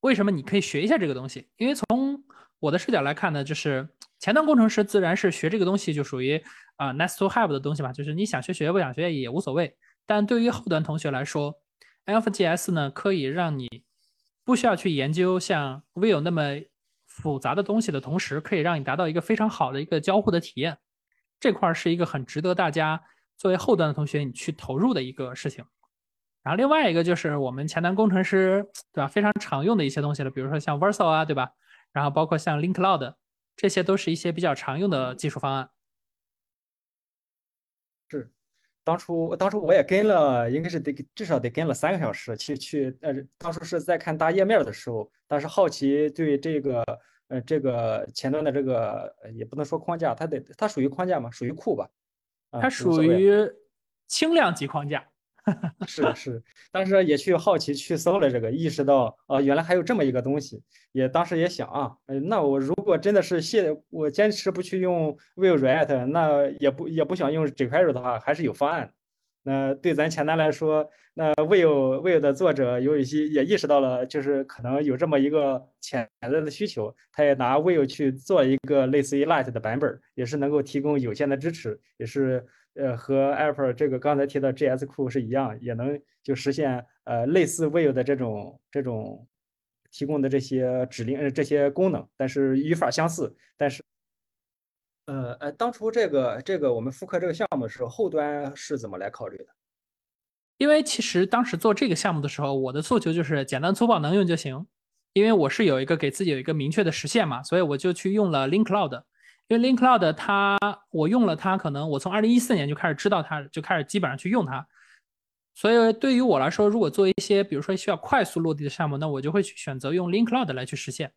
为什么你可以学一下这个东西？因为从我的视角来看呢，就是前端工程师自然是学这个东西就属于啊 Nice to have 的东西嘛，就是你想学学不想学也无所谓。但对于后端同学来说，LFGS 呢可以让你不需要去研究像 Vue 那么。复杂的东西的同时，可以让你达到一个非常好的一个交互的体验，这块是一个很值得大家作为后端的同学你去投入的一个事情。然后另外一个就是我们前端工程师对吧非常常用的一些东西了，比如说像 Vercel 啊对吧，然后包括像 Link Cloud，这些都是一些比较常用的技术方案。是，当初当初我也跟了，应该是得至少得跟了三个小时去去呃，当初是在看大页面的时候。但是好奇对这个呃这个前端的这个也不能说框架，它得它属于框架嘛？属于库吧？它属于轻量级框架。是是，当时也去好奇去搜了这个，意识到啊原来还有这么一个东西。也当时也想啊，那我如果真的是现我坚持不去用 Vue React，那也不也不想用 jQuery 的话，还是有方案。那对咱前端来说，那 Vue Vue 的作者有一些也意识到了，就是可能有这么一个潜在的需求，他也拿 Vue 去做一个类似于 Lite 的版本，也是能够提供有限的支持，也是呃和 Apple 这个刚才提到 JS 库是一样，也能就实现呃类似 Vue 的这种这种提供的这些指令呃这些功能，但是语法相似，但是。呃呃，当初这个这个我们复刻这个项目的时候，后端是怎么来考虑的？因为其实当时做这个项目的时候，我的诉求就是简单粗暴能用就行。因为我是有一个给自己有一个明确的实现嘛，所以我就去用了 Link Cloud。因为 Link Cloud 它我用了它，可能我从二零一四年就开始知道它，就开始基本上去用它。所以对于我来说，如果做一些比如说需要快速落地的项目，那我就会去选择用 Link Cloud 来去实现。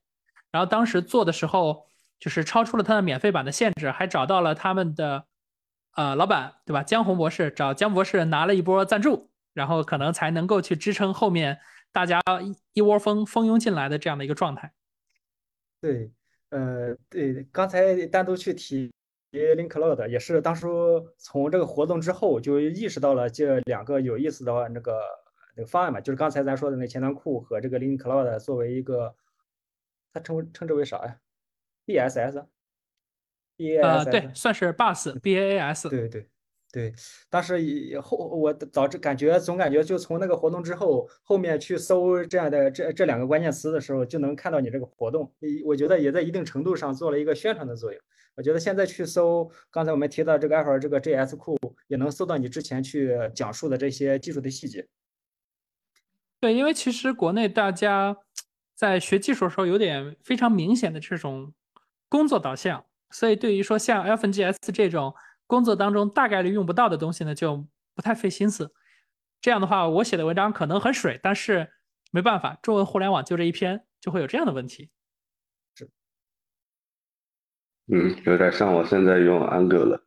然后当时做的时候。就是超出了它的免费版的限制，还找到了他们的呃老板对吧？江红博士找江博士拿了一波赞助，然后可能才能够去支撑后面大家一一窝蜂蜂拥进来的这样的一个状态。对，呃，对，刚才单独去提 Link Cloud 也是当初从这个活动之后就意识到了这两个有意思的那个那个方案嘛，就是刚才咱说的那前端库和这个 Link Cloud 作为一个，它称称之为啥呀？BSS。呃，对，算是 Bus B A A S。对对对，当时以后我导致感觉总感觉就从那个活动之后，后面去搜这样的这这两个关键词的时候，就能看到你这个活动。我觉得也在一定程度上做了一个宣传的作用。我觉得现在去搜刚才我们提到这个 a p 这个 J S 库，也能搜到你之前去讲述的这些技术的细节。对，因为其实国内大家在学技术的时候，有点非常明显的这种工作导向。所以，对于说像 FNGS 这种工作当中大概率用不到的东西呢，就不太费心思。这样的话，我写的文章可能很水，但是没办法，中文互联网就这一篇，就会有这样的问题。是，嗯，有点像我现在用 Angular，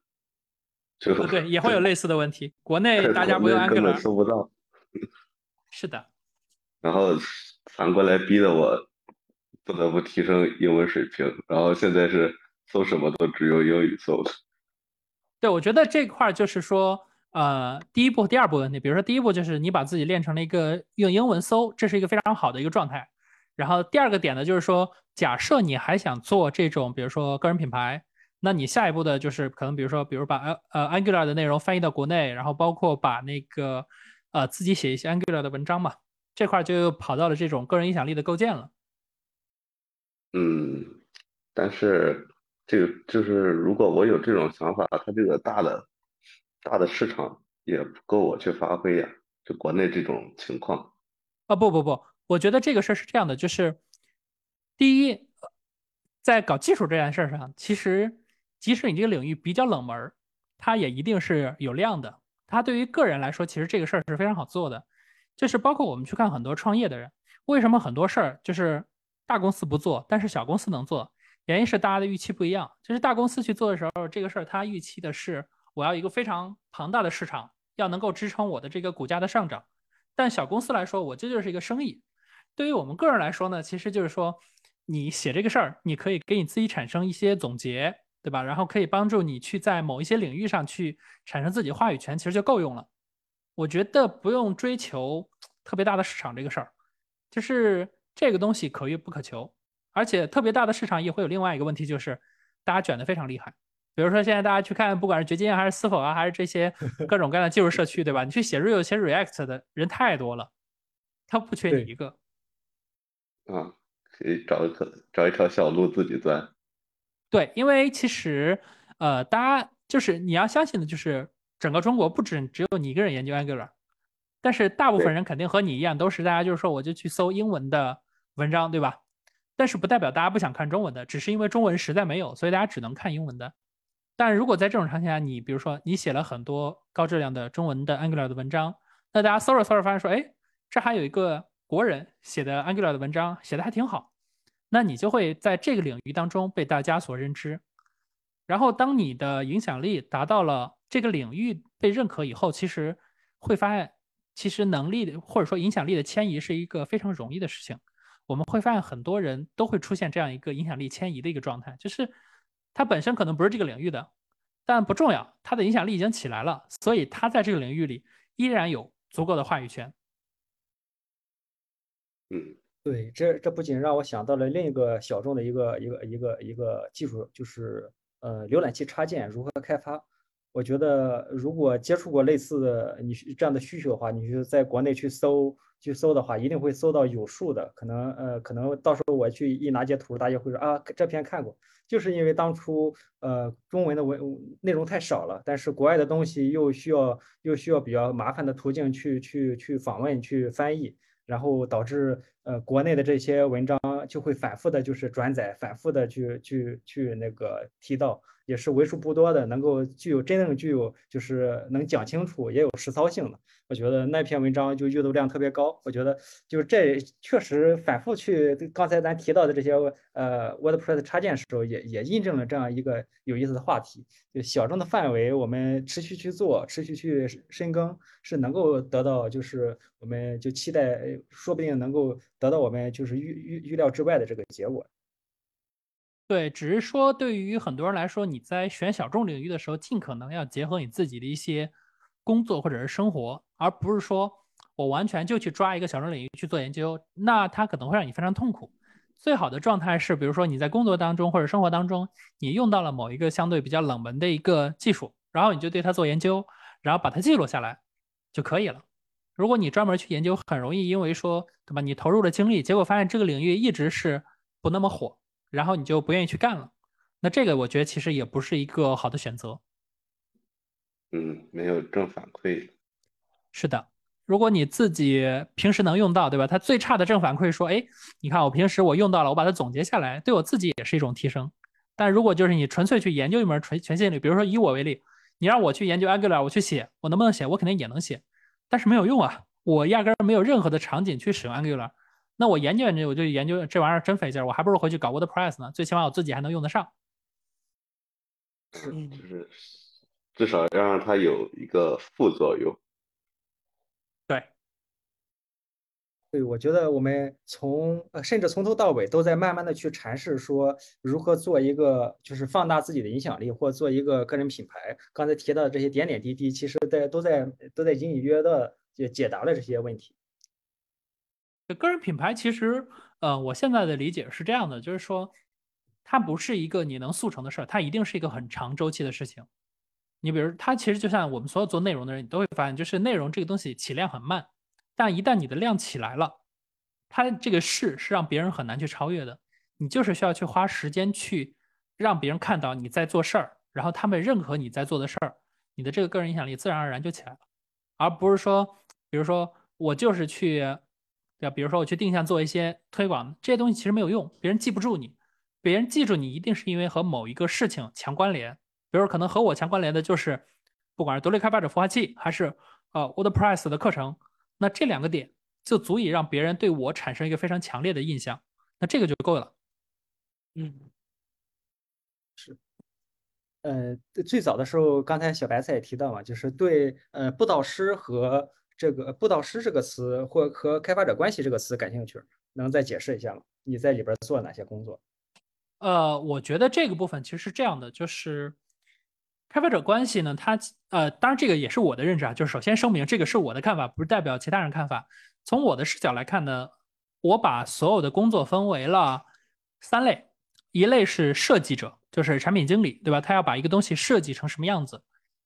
就对，也会有类似的问题。国内大家不用 Angular，搜不到。是的。然后反过来逼得我不得不提升英文水平，然后现在是。搜什么都只用英语搜的。对，我觉得这块就是说，呃，第一步、第二步问题，比如说第一步就是你把自己练成了一个用英文搜，这是一个非常好的一个状态。然后第二个点呢，就是说，假设你还想做这种，比如说个人品牌，那你下一步的就是可能，比如说，比如把呃 Angular 的内容翻译到国内，然后包括把那个呃自己写一些 Angular 的文章嘛，这块就又跑到了这种个人影响力的构建了。嗯，但是。这个就是，如果我有这种想法，它这个大的、大的市场也不够我去发挥呀。就国内这种情况，啊不不不，我觉得这个事儿是这样的，就是第一，在搞技术这件事上，其实即使你这个领域比较冷门，它也一定是有量的。它对于个人来说，其实这个事儿是非常好做的。就是包括我们去看很多创业的人，为什么很多事儿就是大公司不做，但是小公司能做？原因是大家的预期不一样，就是大公司去做的时候，这个事儿他预期的是我要一个非常庞大的市场，要能够支撑我的这个股价的上涨。但小公司来说，我这就是一个生意。对于我们个人来说呢，其实就是说，你写这个事儿，你可以给你自己产生一些总结，对吧？然后可以帮助你去在某一些领域上去产生自己话语权，其实就够用了。我觉得不用追求特别大的市场这个事儿，就是这个东西可遇不可求。而且特别大的市场也会有另外一个问题，就是大家卷的非常厉害。比如说现在大家去看，不管是掘金还是思否啊，还是这些 各种各样的技术社区，对吧？你去写 React、写 React 的人太多了，他不缺你一个。啊，可以找一条找一条小路自己钻。对，因为其实呃，大家就是你要相信的，就是整个中国不止只有你一个人研究 Angular，但是大部分人肯定和你一样，都是大家就是说我就去搜英文的文章，对吧？但是不代表大家不想看中文的，只是因为中文实在没有，所以大家只能看英文的。但如果在这种场景下，你比如说你写了很多高质量的中文的 Angular 的文章，那大家搜着搜着发现说，哎，这还有一个国人写的 Angular 的文章，写的还挺好，那你就会在这个领域当中被大家所认知。然后当你的影响力达到了这个领域被认可以后，其实会发现，其实能力的或者说影响力的迁移是一个非常容易的事情。我们会发现很多人都会出现这样一个影响力迁移的一个状态，就是他本身可能不是这个领域的，但不重要，他的影响力已经起来了，所以他在这个领域里依然有足够的话语权。嗯，对，这这不仅让我想到了另一个小众的一个一个一个一个技术，就是呃浏览器插件如何开发。我觉得如果接触过类似的你这样的需求的话，你就在国内去搜。去搜的话，一定会搜到有数的，可能呃，可能到时候我去一拿截图，大家会说啊，这篇看过，就是因为当初呃中文的文内容太少了，但是国外的东西又需要又需要比较麻烦的途径去去去访问去翻译，然后导致呃国内的这些文章就会反复的就是转载，反复的去去去那个提到，也是为数不多的能够具有真正具有就是能讲清楚也有实操性的。我觉得那篇文章就阅读量特别高。我觉得就这确实反复去刚才咱提到的这些呃 WordPress 插件时候，也也印证了这样一个有意思的话题。就小众的范围，我们持续去做，持续去深耕，是能够得到就是我们就期待，说不定能够得到我们就是预预预料之外的这个结果。对，只是说对于很多人来说，你在选小众领域的时候，尽可能要结合你自己的一些工作或者是生活，而不是说我完全就去抓一个小众领域去做研究，那它可能会让你非常痛苦。最好的状态是，比如说你在工作当中或者生活当中，你用到了某一个相对比较冷门的一个技术，然后你就对它做研究，然后把它记录下来就可以了。如果你专门去研究，很容易因为说，对吧？你投入了精力，结果发现这个领域一直是不那么火。然后你就不愿意去干了，那这个我觉得其实也不是一个好的选择。嗯，没有正反馈。是的，如果你自己平时能用到，对吧？它最差的正反馈说，哎，你看我平时我用到了，我把它总结下来，对我自己也是一种提升。但如果就是你纯粹去研究一门纯全新领域，比如说以我为例，你让我去研究 Angular，我去写，我能不能写？我肯定也能写，但是没有用啊，我压根儿没有任何的场景去使用 Angular。那我研究研究，我就研究这玩意儿真费劲儿，我还不如回去搞 WordPress 呢。最起码我自己还能用得上。嗯，就是至少要让它有一个副作用。对，对，我觉得我们从呃，甚至从头到尾都在慢慢的去阐释说如何做一个就是放大自己的影响力，或做一个个人品牌。刚才提到的这些点点滴滴，其实在都在都在隐隐约约的解解答了这些问题。个人品牌其实，呃，我现在的理解是这样的，就是说，它不是一个你能速成的事儿，它一定是一个很长周期的事情。你比如，它其实就像我们所有做内容的人，你都会发现，就是内容这个东西起量很慢，但一旦你的量起来了，它这个势是让别人很难去超越的。你就是需要去花时间去让别人看到你在做事儿，然后他们认可你在做的事儿，你的这个个人影响力自然而然就起来了，而不是说，比如说我就是去。对吧？比如说我去定向做一些推广，这些东西其实没有用，别人记不住你。别人记住你一定是因为和某一个事情强关联。比如可能和我强关联的就是，不管是独立开发者孵化器还是呃 WordPress 的课程，那这两个点就足以让别人对我产生一个非常强烈的印象。那这个就够了。嗯，是。呃，最早的时候，刚才小白菜也提到嘛，就是对呃布道师和。这个布道师这个词或和开发者关系这个词感兴趣，能再解释一下吗？你在里边做哪些工作？呃，我觉得这个部分其实是这样的，就是开发者关系呢，它呃，当然这个也是我的认知啊，就是首先声明这个是我的看法，不是代表其他人看法。从我的视角来看呢，我把所有的工作分为了三类，一类是设计者，就是产品经理，对吧？他要把一个东西设计成什么样子；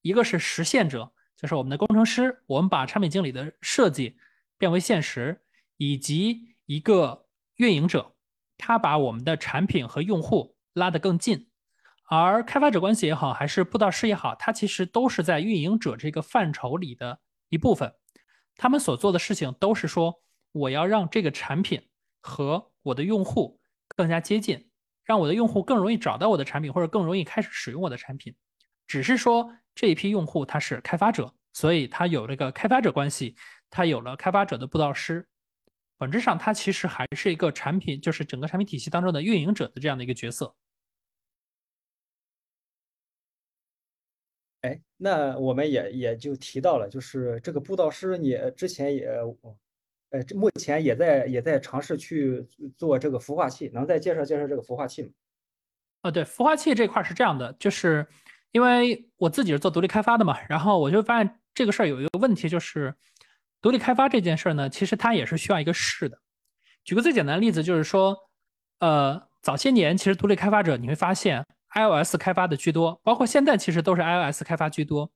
一个是实现者。就是我们的工程师，我们把产品经理的设计变为现实，以及一个运营者，他把我们的产品和用户拉得更近。而开发者关系也好，还是布道师也好，他其实都是在运营者这个范畴里的一部分。他们所做的事情都是说，我要让这个产品和我的用户更加接近，让我的用户更容易找到我的产品，或者更容易开始使用我的产品。只是说。这一批用户他是开发者，所以他有这个开发者关系，他有了开发者的布道师，本质上他其实还是一个产品，就是整个产品体系当中的运营者的这样的一个角色。哎，那我们也也就提到了，就是这个布道师，你之前也，呃，目前也在也在尝试去做这个孵化器，能再介绍介绍这个孵化器吗？啊，对，孵化器这块是这样的，就是。因为我自己是做独立开发的嘛，然后我就发现这个事儿有一个问题，就是独立开发这件事儿呢，其实它也是需要一个试的。举个最简单的例子，就是说，呃，早些年其实独立开发者你会发现 iOS 开发的居多，包括现在其实都是 iOS 开发居多。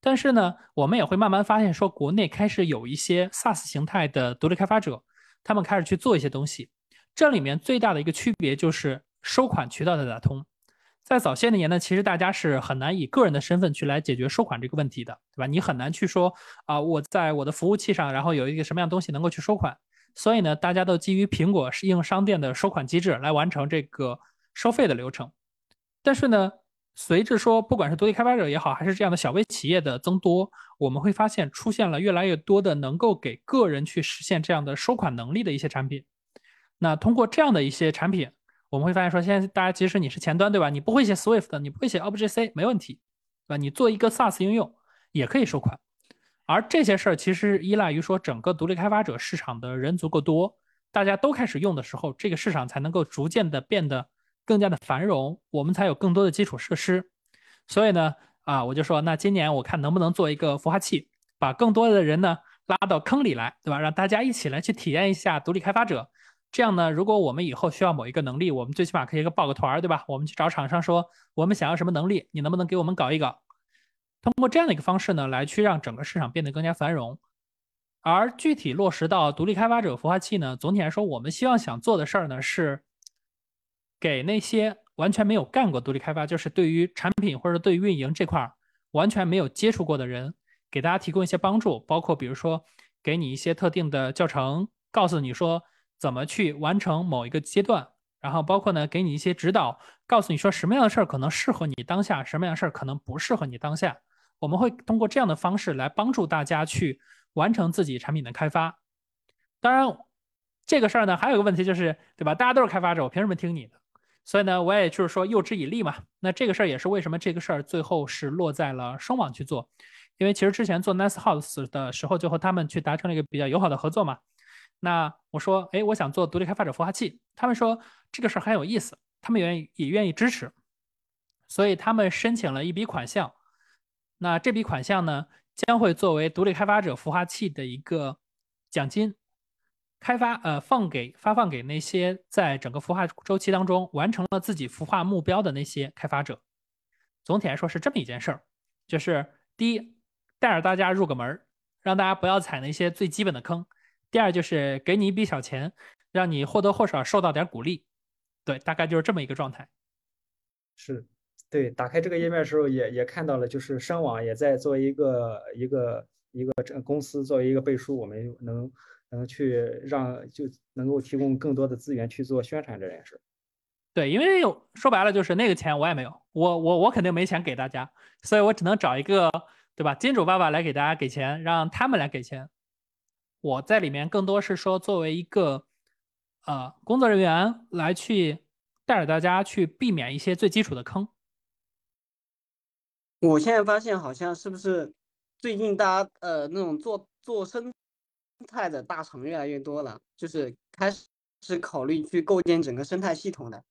但是呢，我们也会慢慢发现说，国内开始有一些 SaaS 形态的独立开发者，他们开始去做一些东西。这里面最大的一个区别就是收款渠道的打通。在早些年呢，其实大家是很难以个人的身份去来解决收款这个问题的，对吧？你很难去说啊，我在我的服务器上，然后有一个什么样东西能够去收款。所以呢，大家都基于苹果应用商店的收款机制来完成这个收费的流程。但是呢，随着说不管是独立开发者也好，还是这样的小微企业的增多，我们会发现出现了越来越多的能够给个人去实现这样的收款能力的一些产品。那通过这样的一些产品，我们会发现说，现在大家即使你是前端对吧？你不会写 Swift，你不会写 Obj-C 没问题，对吧？你做一个 SaaS 应用也可以收款。而这些事儿其实依赖于说整个独立开发者市场的人足够多，大家都开始用的时候，这个市场才能够逐渐的变得。更加的繁荣，我们才有更多的基础设施。所以呢，啊，我就说，那今年我看能不能做一个孵化器，把更多的人呢拉到坑里来，对吧？让大家一起来去体验一下独立开发者。这样呢，如果我们以后需要某一个能力，我们最起码可以个报个团儿，对吧？我们去找厂商说，我们想要什么能力，你能不能给我们搞一搞？通过这样的一个方式呢，来去让整个市场变得更加繁荣。而具体落实到独立开发者孵化器呢，总体来说，我们希望想做的事儿呢是。给那些完全没有干过独立开发，就是对于产品或者对运营这块完全没有接触过的人，给大家提供一些帮助，包括比如说给你一些特定的教程，告诉你说怎么去完成某一个阶段，然后包括呢给你一些指导，告诉你说什么样的事儿可能适合你当下，什么样的事儿可能不适合你当下。我们会通过这样的方式来帮助大家去完成自己产品的开发。当然，这个事儿呢还有一个问题就是，对吧？大家都是开发者，我凭什么听你的？所以呢，我也就是说诱之以利嘛。那这个事儿也是为什么这个事儿最后是落在了声网去做，因为其实之前做 Nice House 的时候，就和他们去达成了一个比较友好的合作嘛。那我说，哎，我想做独立开发者孵化器，他们说这个事儿很有意思，他们愿意也愿意支持，所以他们申请了一笔款项。那这笔款项呢，将会作为独立开发者孵化器的一个奖金。开发呃放给发放给那些在整个孵化周期当中完成了自己孵化目标的那些开发者，总体来说是这么一件事儿，就是第一带着大家入个门儿，让大家不要踩那些最基本的坑；第二就是给你一笔小钱，让你或多或少受到点鼓励。对，大概就是这么一个状态。是，对，打开这个页面的时候也也看到了，就是商网也在做一个一个一个这公司作为一个背书，我们能。能去让就能够提供更多的资源去做宣传这件事。对，因为说白了就是那个钱我也没有，我我我肯定没钱给大家，所以我只能找一个对吧金主爸爸来给大家给钱，让他们来给钱。我在里面更多是说作为一个呃工作人员来去带着大家去避免一些最基础的坑。我现在发现好像是不是最近大家呃那种做做生。态的大厂越来越多了，就是开始是考虑去构建整个生态系统的。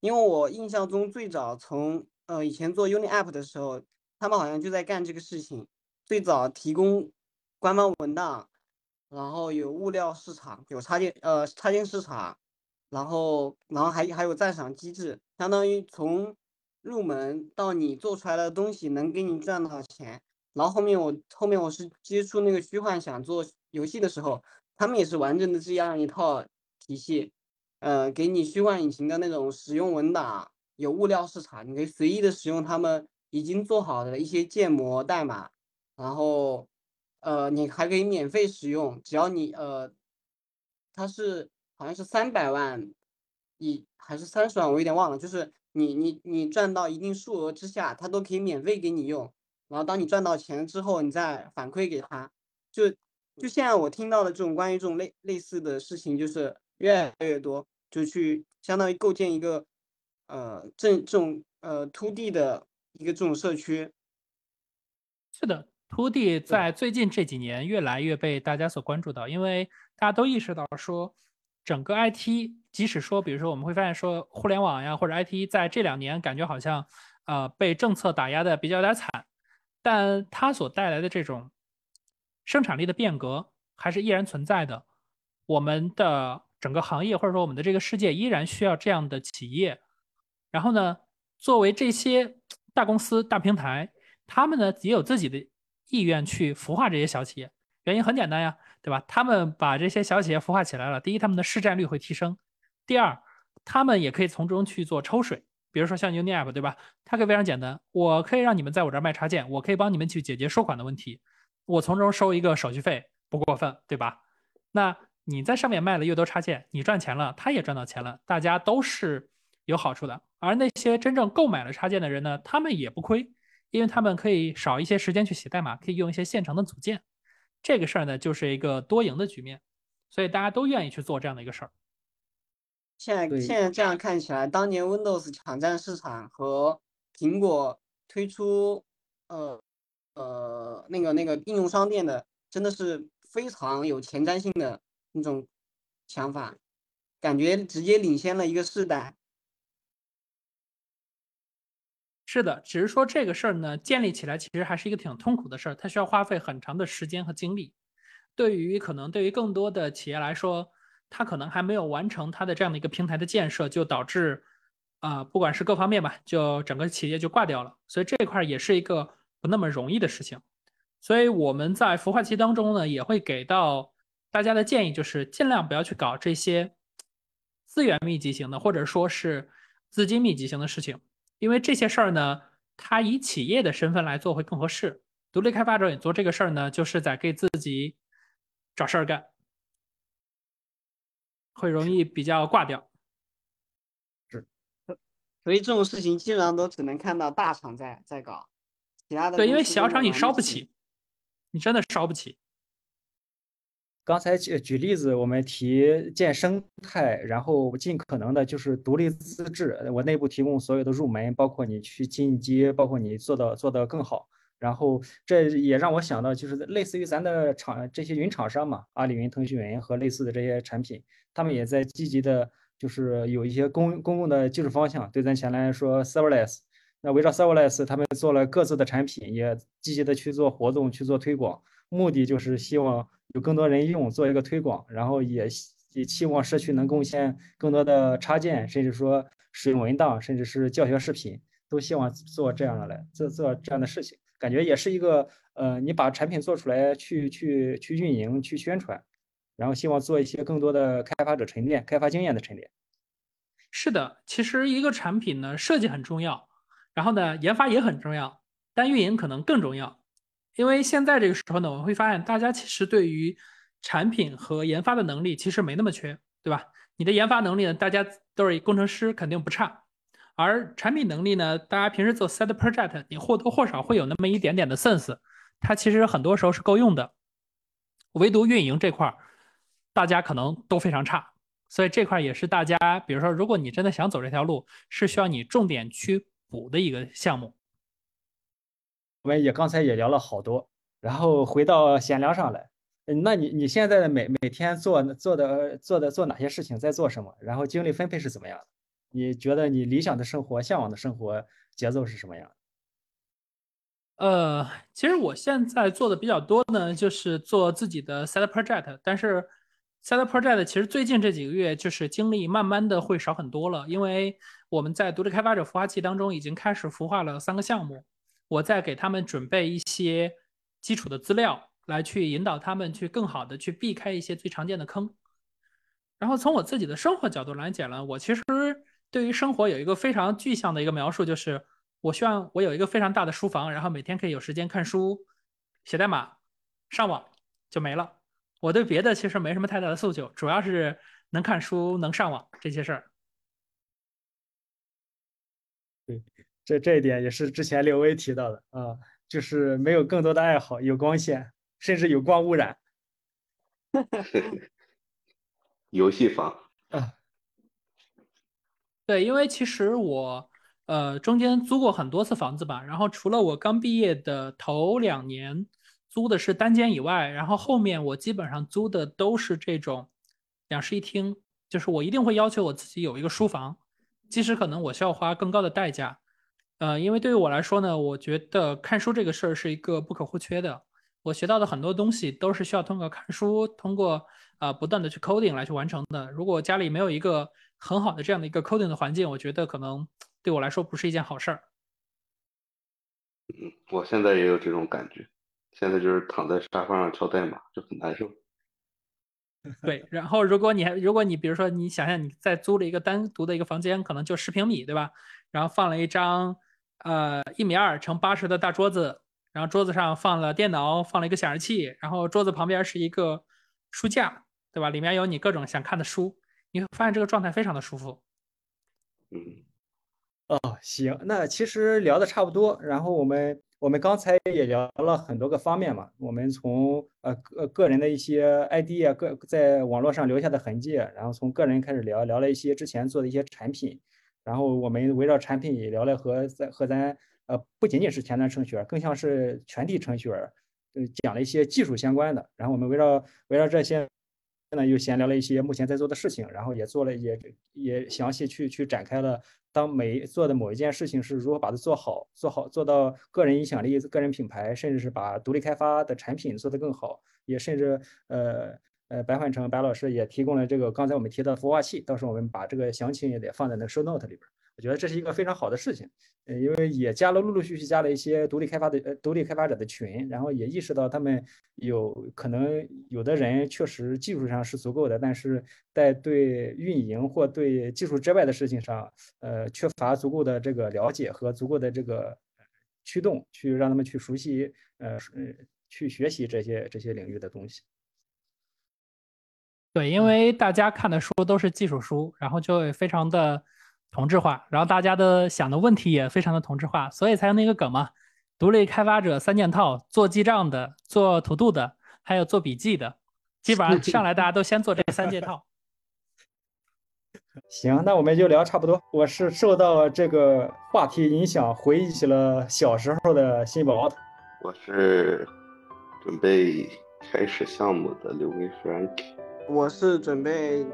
因为我印象中最早从呃以前做 Uni App 的时候，他们好像就在干这个事情。最早提供官方文档，然后有物料市场，有插件呃插件市场，然后然后还还有赞赏机制，相当于从入门到你做出来的东西能给你赚到钱。然后后面我后面我是接触那个虚幻想做。游戏的时候，他们也是完整的这样一套体系，呃，给你虚幻引擎的那种使用文档，有物料市场，你可以随意的使用他们已经做好的一些建模代码，然后，呃，你还可以免费使用，只要你呃，它是好像是三百万，一还是三十万，我有点忘了，就是你你你赚到一定数额之下，它都可以免费给你用，然后当你赚到钱之后，你再反馈给他，就。就现在我听到的这种关于这种类类似的事情，就是越来越多，就去相当于构建一个，呃，这这种呃，to D 的一个这种社区。是的，to D 在最近这几年越来越被大家所关注到，因为大家都意识到说，整个 IT，即使说，比如说我们会发现说，互联网呀或者 IT 在这两年感觉好像，呃，被政策打压的比较有点惨，但它所带来的这种。生产力的变革还是依然存在的，我们的整个行业或者说我们的这个世界依然需要这样的企业。然后呢，作为这些大公司、大平台，他们呢也有自己的意愿去孵化这些小企业。原因很简单呀，对吧？他们把这些小企业孵化起来了，第一，他们的市占率会提升；第二，他们也可以从中去做抽水。比如说像 UniApp，对吧？它可以非常简单，我可以让你们在我这儿卖插件，我可以帮你们去解决收款的问题。我从中收一个手续费不过分，对吧？那你在上面卖了越多插件，你赚钱了，他也赚到钱了，大家都是有好处的。而那些真正购买了插件的人呢，他们也不亏，因为他们可以少一些时间去写代码，可以用一些现成的组件。这个事儿呢，就是一个多赢的局面，所以大家都愿意去做这样的一个事儿。现在现在这样看起来，当年 Windows 抢占市场和苹果推出呃呃那个那个应用商店的，真的是非常有前瞻性的那种想法，感觉直接领先了一个世代。是的，只是说这个事儿呢，建立起来其实还是一个挺痛苦的事儿，它需要花费很长的时间和精力。对于可能对于更多的企业来说，它可能还没有完成它的这样的一个平台的建设，就导致啊、不管是各方面吧，就整个企业就挂掉了。所以这块儿也是一个不那么容易的事情。所以我们在孵化期当中呢，也会给到大家的建议，就是尽量不要去搞这些资源密集型的，或者说是资金密集型的事情，因为这些事儿呢，他以企业的身份来做会更合适。独立开发者也做这个事儿呢，就是在给自己找事儿干，会容易比较挂掉。是所以这种事情基本上都只能看到大厂在在搞，其他的对，因为小厂你。烧不起，你真的烧不起。刚才举举例子，我们提建生态，然后尽可能的就是独立自治，我内部提供所有的入门，包括你去进阶，包括你做的做得更好。然后这也让我想到，就是类似于咱的厂这些云厂商嘛，阿里云、腾讯云和类似的这些产品，他们也在积极的，就是有一些公公共的技术方向，对咱前来说 serverless。那围绕 serverless，他们做了各自的产品，也积极的去做活动、去做推广，目的就是希望有更多人用，做一个推广，然后也也期望社区能贡献更多的插件，甚至说使用文档，甚至是教学视频，都希望做这样的来做做这样的事情，感觉也是一个呃，你把产品做出来，去去去运营、去宣传，然后希望做一些更多的开发者沉淀、开发经验的沉淀。是的，其实一个产品呢，设计很重要，然后呢，研发也很重要，但运营可能更重要。因为现在这个时候呢，我们会发现大家其实对于产品和研发的能力其实没那么缺，对吧？你的研发能力呢，大家都是工程师，肯定不差。而产品能力呢，大家平时做 side project，你或多或少会有那么一点点的 sense，它其实很多时候是够用的。唯独运营这块儿，大家可能都非常差。所以这块也是大家，比如说，如果你真的想走这条路，是需要你重点去补的一个项目。我们也刚才也聊了好多，然后回到闲聊上来，嗯那你你现在的每每天做做的做的做哪些事情，在做什么？然后精力分配是怎么样的？你觉得你理想的生活、向往的生活节奏是什么样？呃，其实我现在做的比较多呢，就是做自己的 side project，但是 side project 其实最近这几个月就是精力慢慢的会少很多了，因为我们在独立开发者孵化器当中已经开始孵化了三个项目，我在给他们准备一些基础的资料，来去引导他们去更好的去避开一些最常见的坑。然后从我自己的生活角度来讲呢，我其实对于生活有一个非常具象的一个描述，就是我希望我有一个非常大的书房，然后每天可以有时间看书、写代码、上网就没了。我对别的其实没什么太大的诉求，主要是能看书、能上网这些事儿。这这一点也是之前刘威提到的啊，就是没有更多的爱好，有光线，甚至有光污染 游戏房，啊。对，因为其实我呃中间租过很多次房子吧，然后除了我刚毕业的头两年租的是单间以外，然后后面我基本上租的都是这种两室一厅，就是我一定会要求我自己有一个书房，即使可能我需要花更高的代价，呃，因为对于我来说呢，我觉得看书这个事儿是一个不可或缺的。我学到的很多东西都是需要通过看书，通过啊、呃不断的去 coding 来去完成的。如果家里没有一个很好的这样的一个 coding 的环境，我觉得可能对我来说不是一件好事儿。嗯我现在也有这种感觉，现在就是躺在沙发上敲代码就很难受。对，然后如果你还如果你比如说你想想你在租了一个单独的一个房间，可能就十平米，对吧？然后放了一张呃一米二乘八十的大桌子，然后桌子上放了电脑，放了一个显示器，然后桌子旁边是一个书架，对吧？里面有你各种想看的书，你会发现这个状态非常的舒服。嗯，哦，行，那其实聊的差不多，然后我们我们刚才也聊了很多个方面嘛，我们从呃个个人的一些 ID 啊，个在网络上留下的痕迹，然后从个人开始聊，聊了一些之前做的一些产品，然后我们围绕产品也聊了和在和咱呃不仅仅是前端程序员，更像是全体程序员，呃讲了一些技术相关的，然后我们围绕围绕这些。呢又闲聊了一些目前在做的事情，然后也做了也也详细去去展开了，当每做的某一件事情是如何把它做好，做好做到个人影响力、个人品牌，甚至是把独立开发的产品做得更好，也甚至呃呃白焕成白老师也提供了这个刚才我们提到的孵化器，到时候我们把这个详情也得放在那个 show note 里边。我觉得这是一个非常好的事情，呃，因为也加了陆陆续续加了一些独立开发的呃独立开发者的群，然后也意识到他们有可能有的人确实技术上是足够的，但是在对运营或对技术之外的事情上，呃，缺乏足够的这个了解和足够的这个驱动，去让他们去熟悉呃去学习这些这些领域的东西。对，因为大家看的书都是技术书，然后就会非常的。同质化，然后大家的想的问题也非常的同质化，所以才有那个梗嘛。独立开发者三件套：做记账的、做 to do 的，还有做笔记的。基本上上来大家都先做这三件套。行，那我们就聊差不多。我是受到这个话题影响，回忆起了小时候的新宝。我是准备开始项目的刘明轩。我是准备。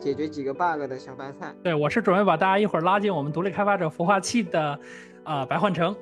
解决几个 bug 的小白菜。对我是准备把大家一会儿拉进我们独立开发者孵化器的，呃，白幻城。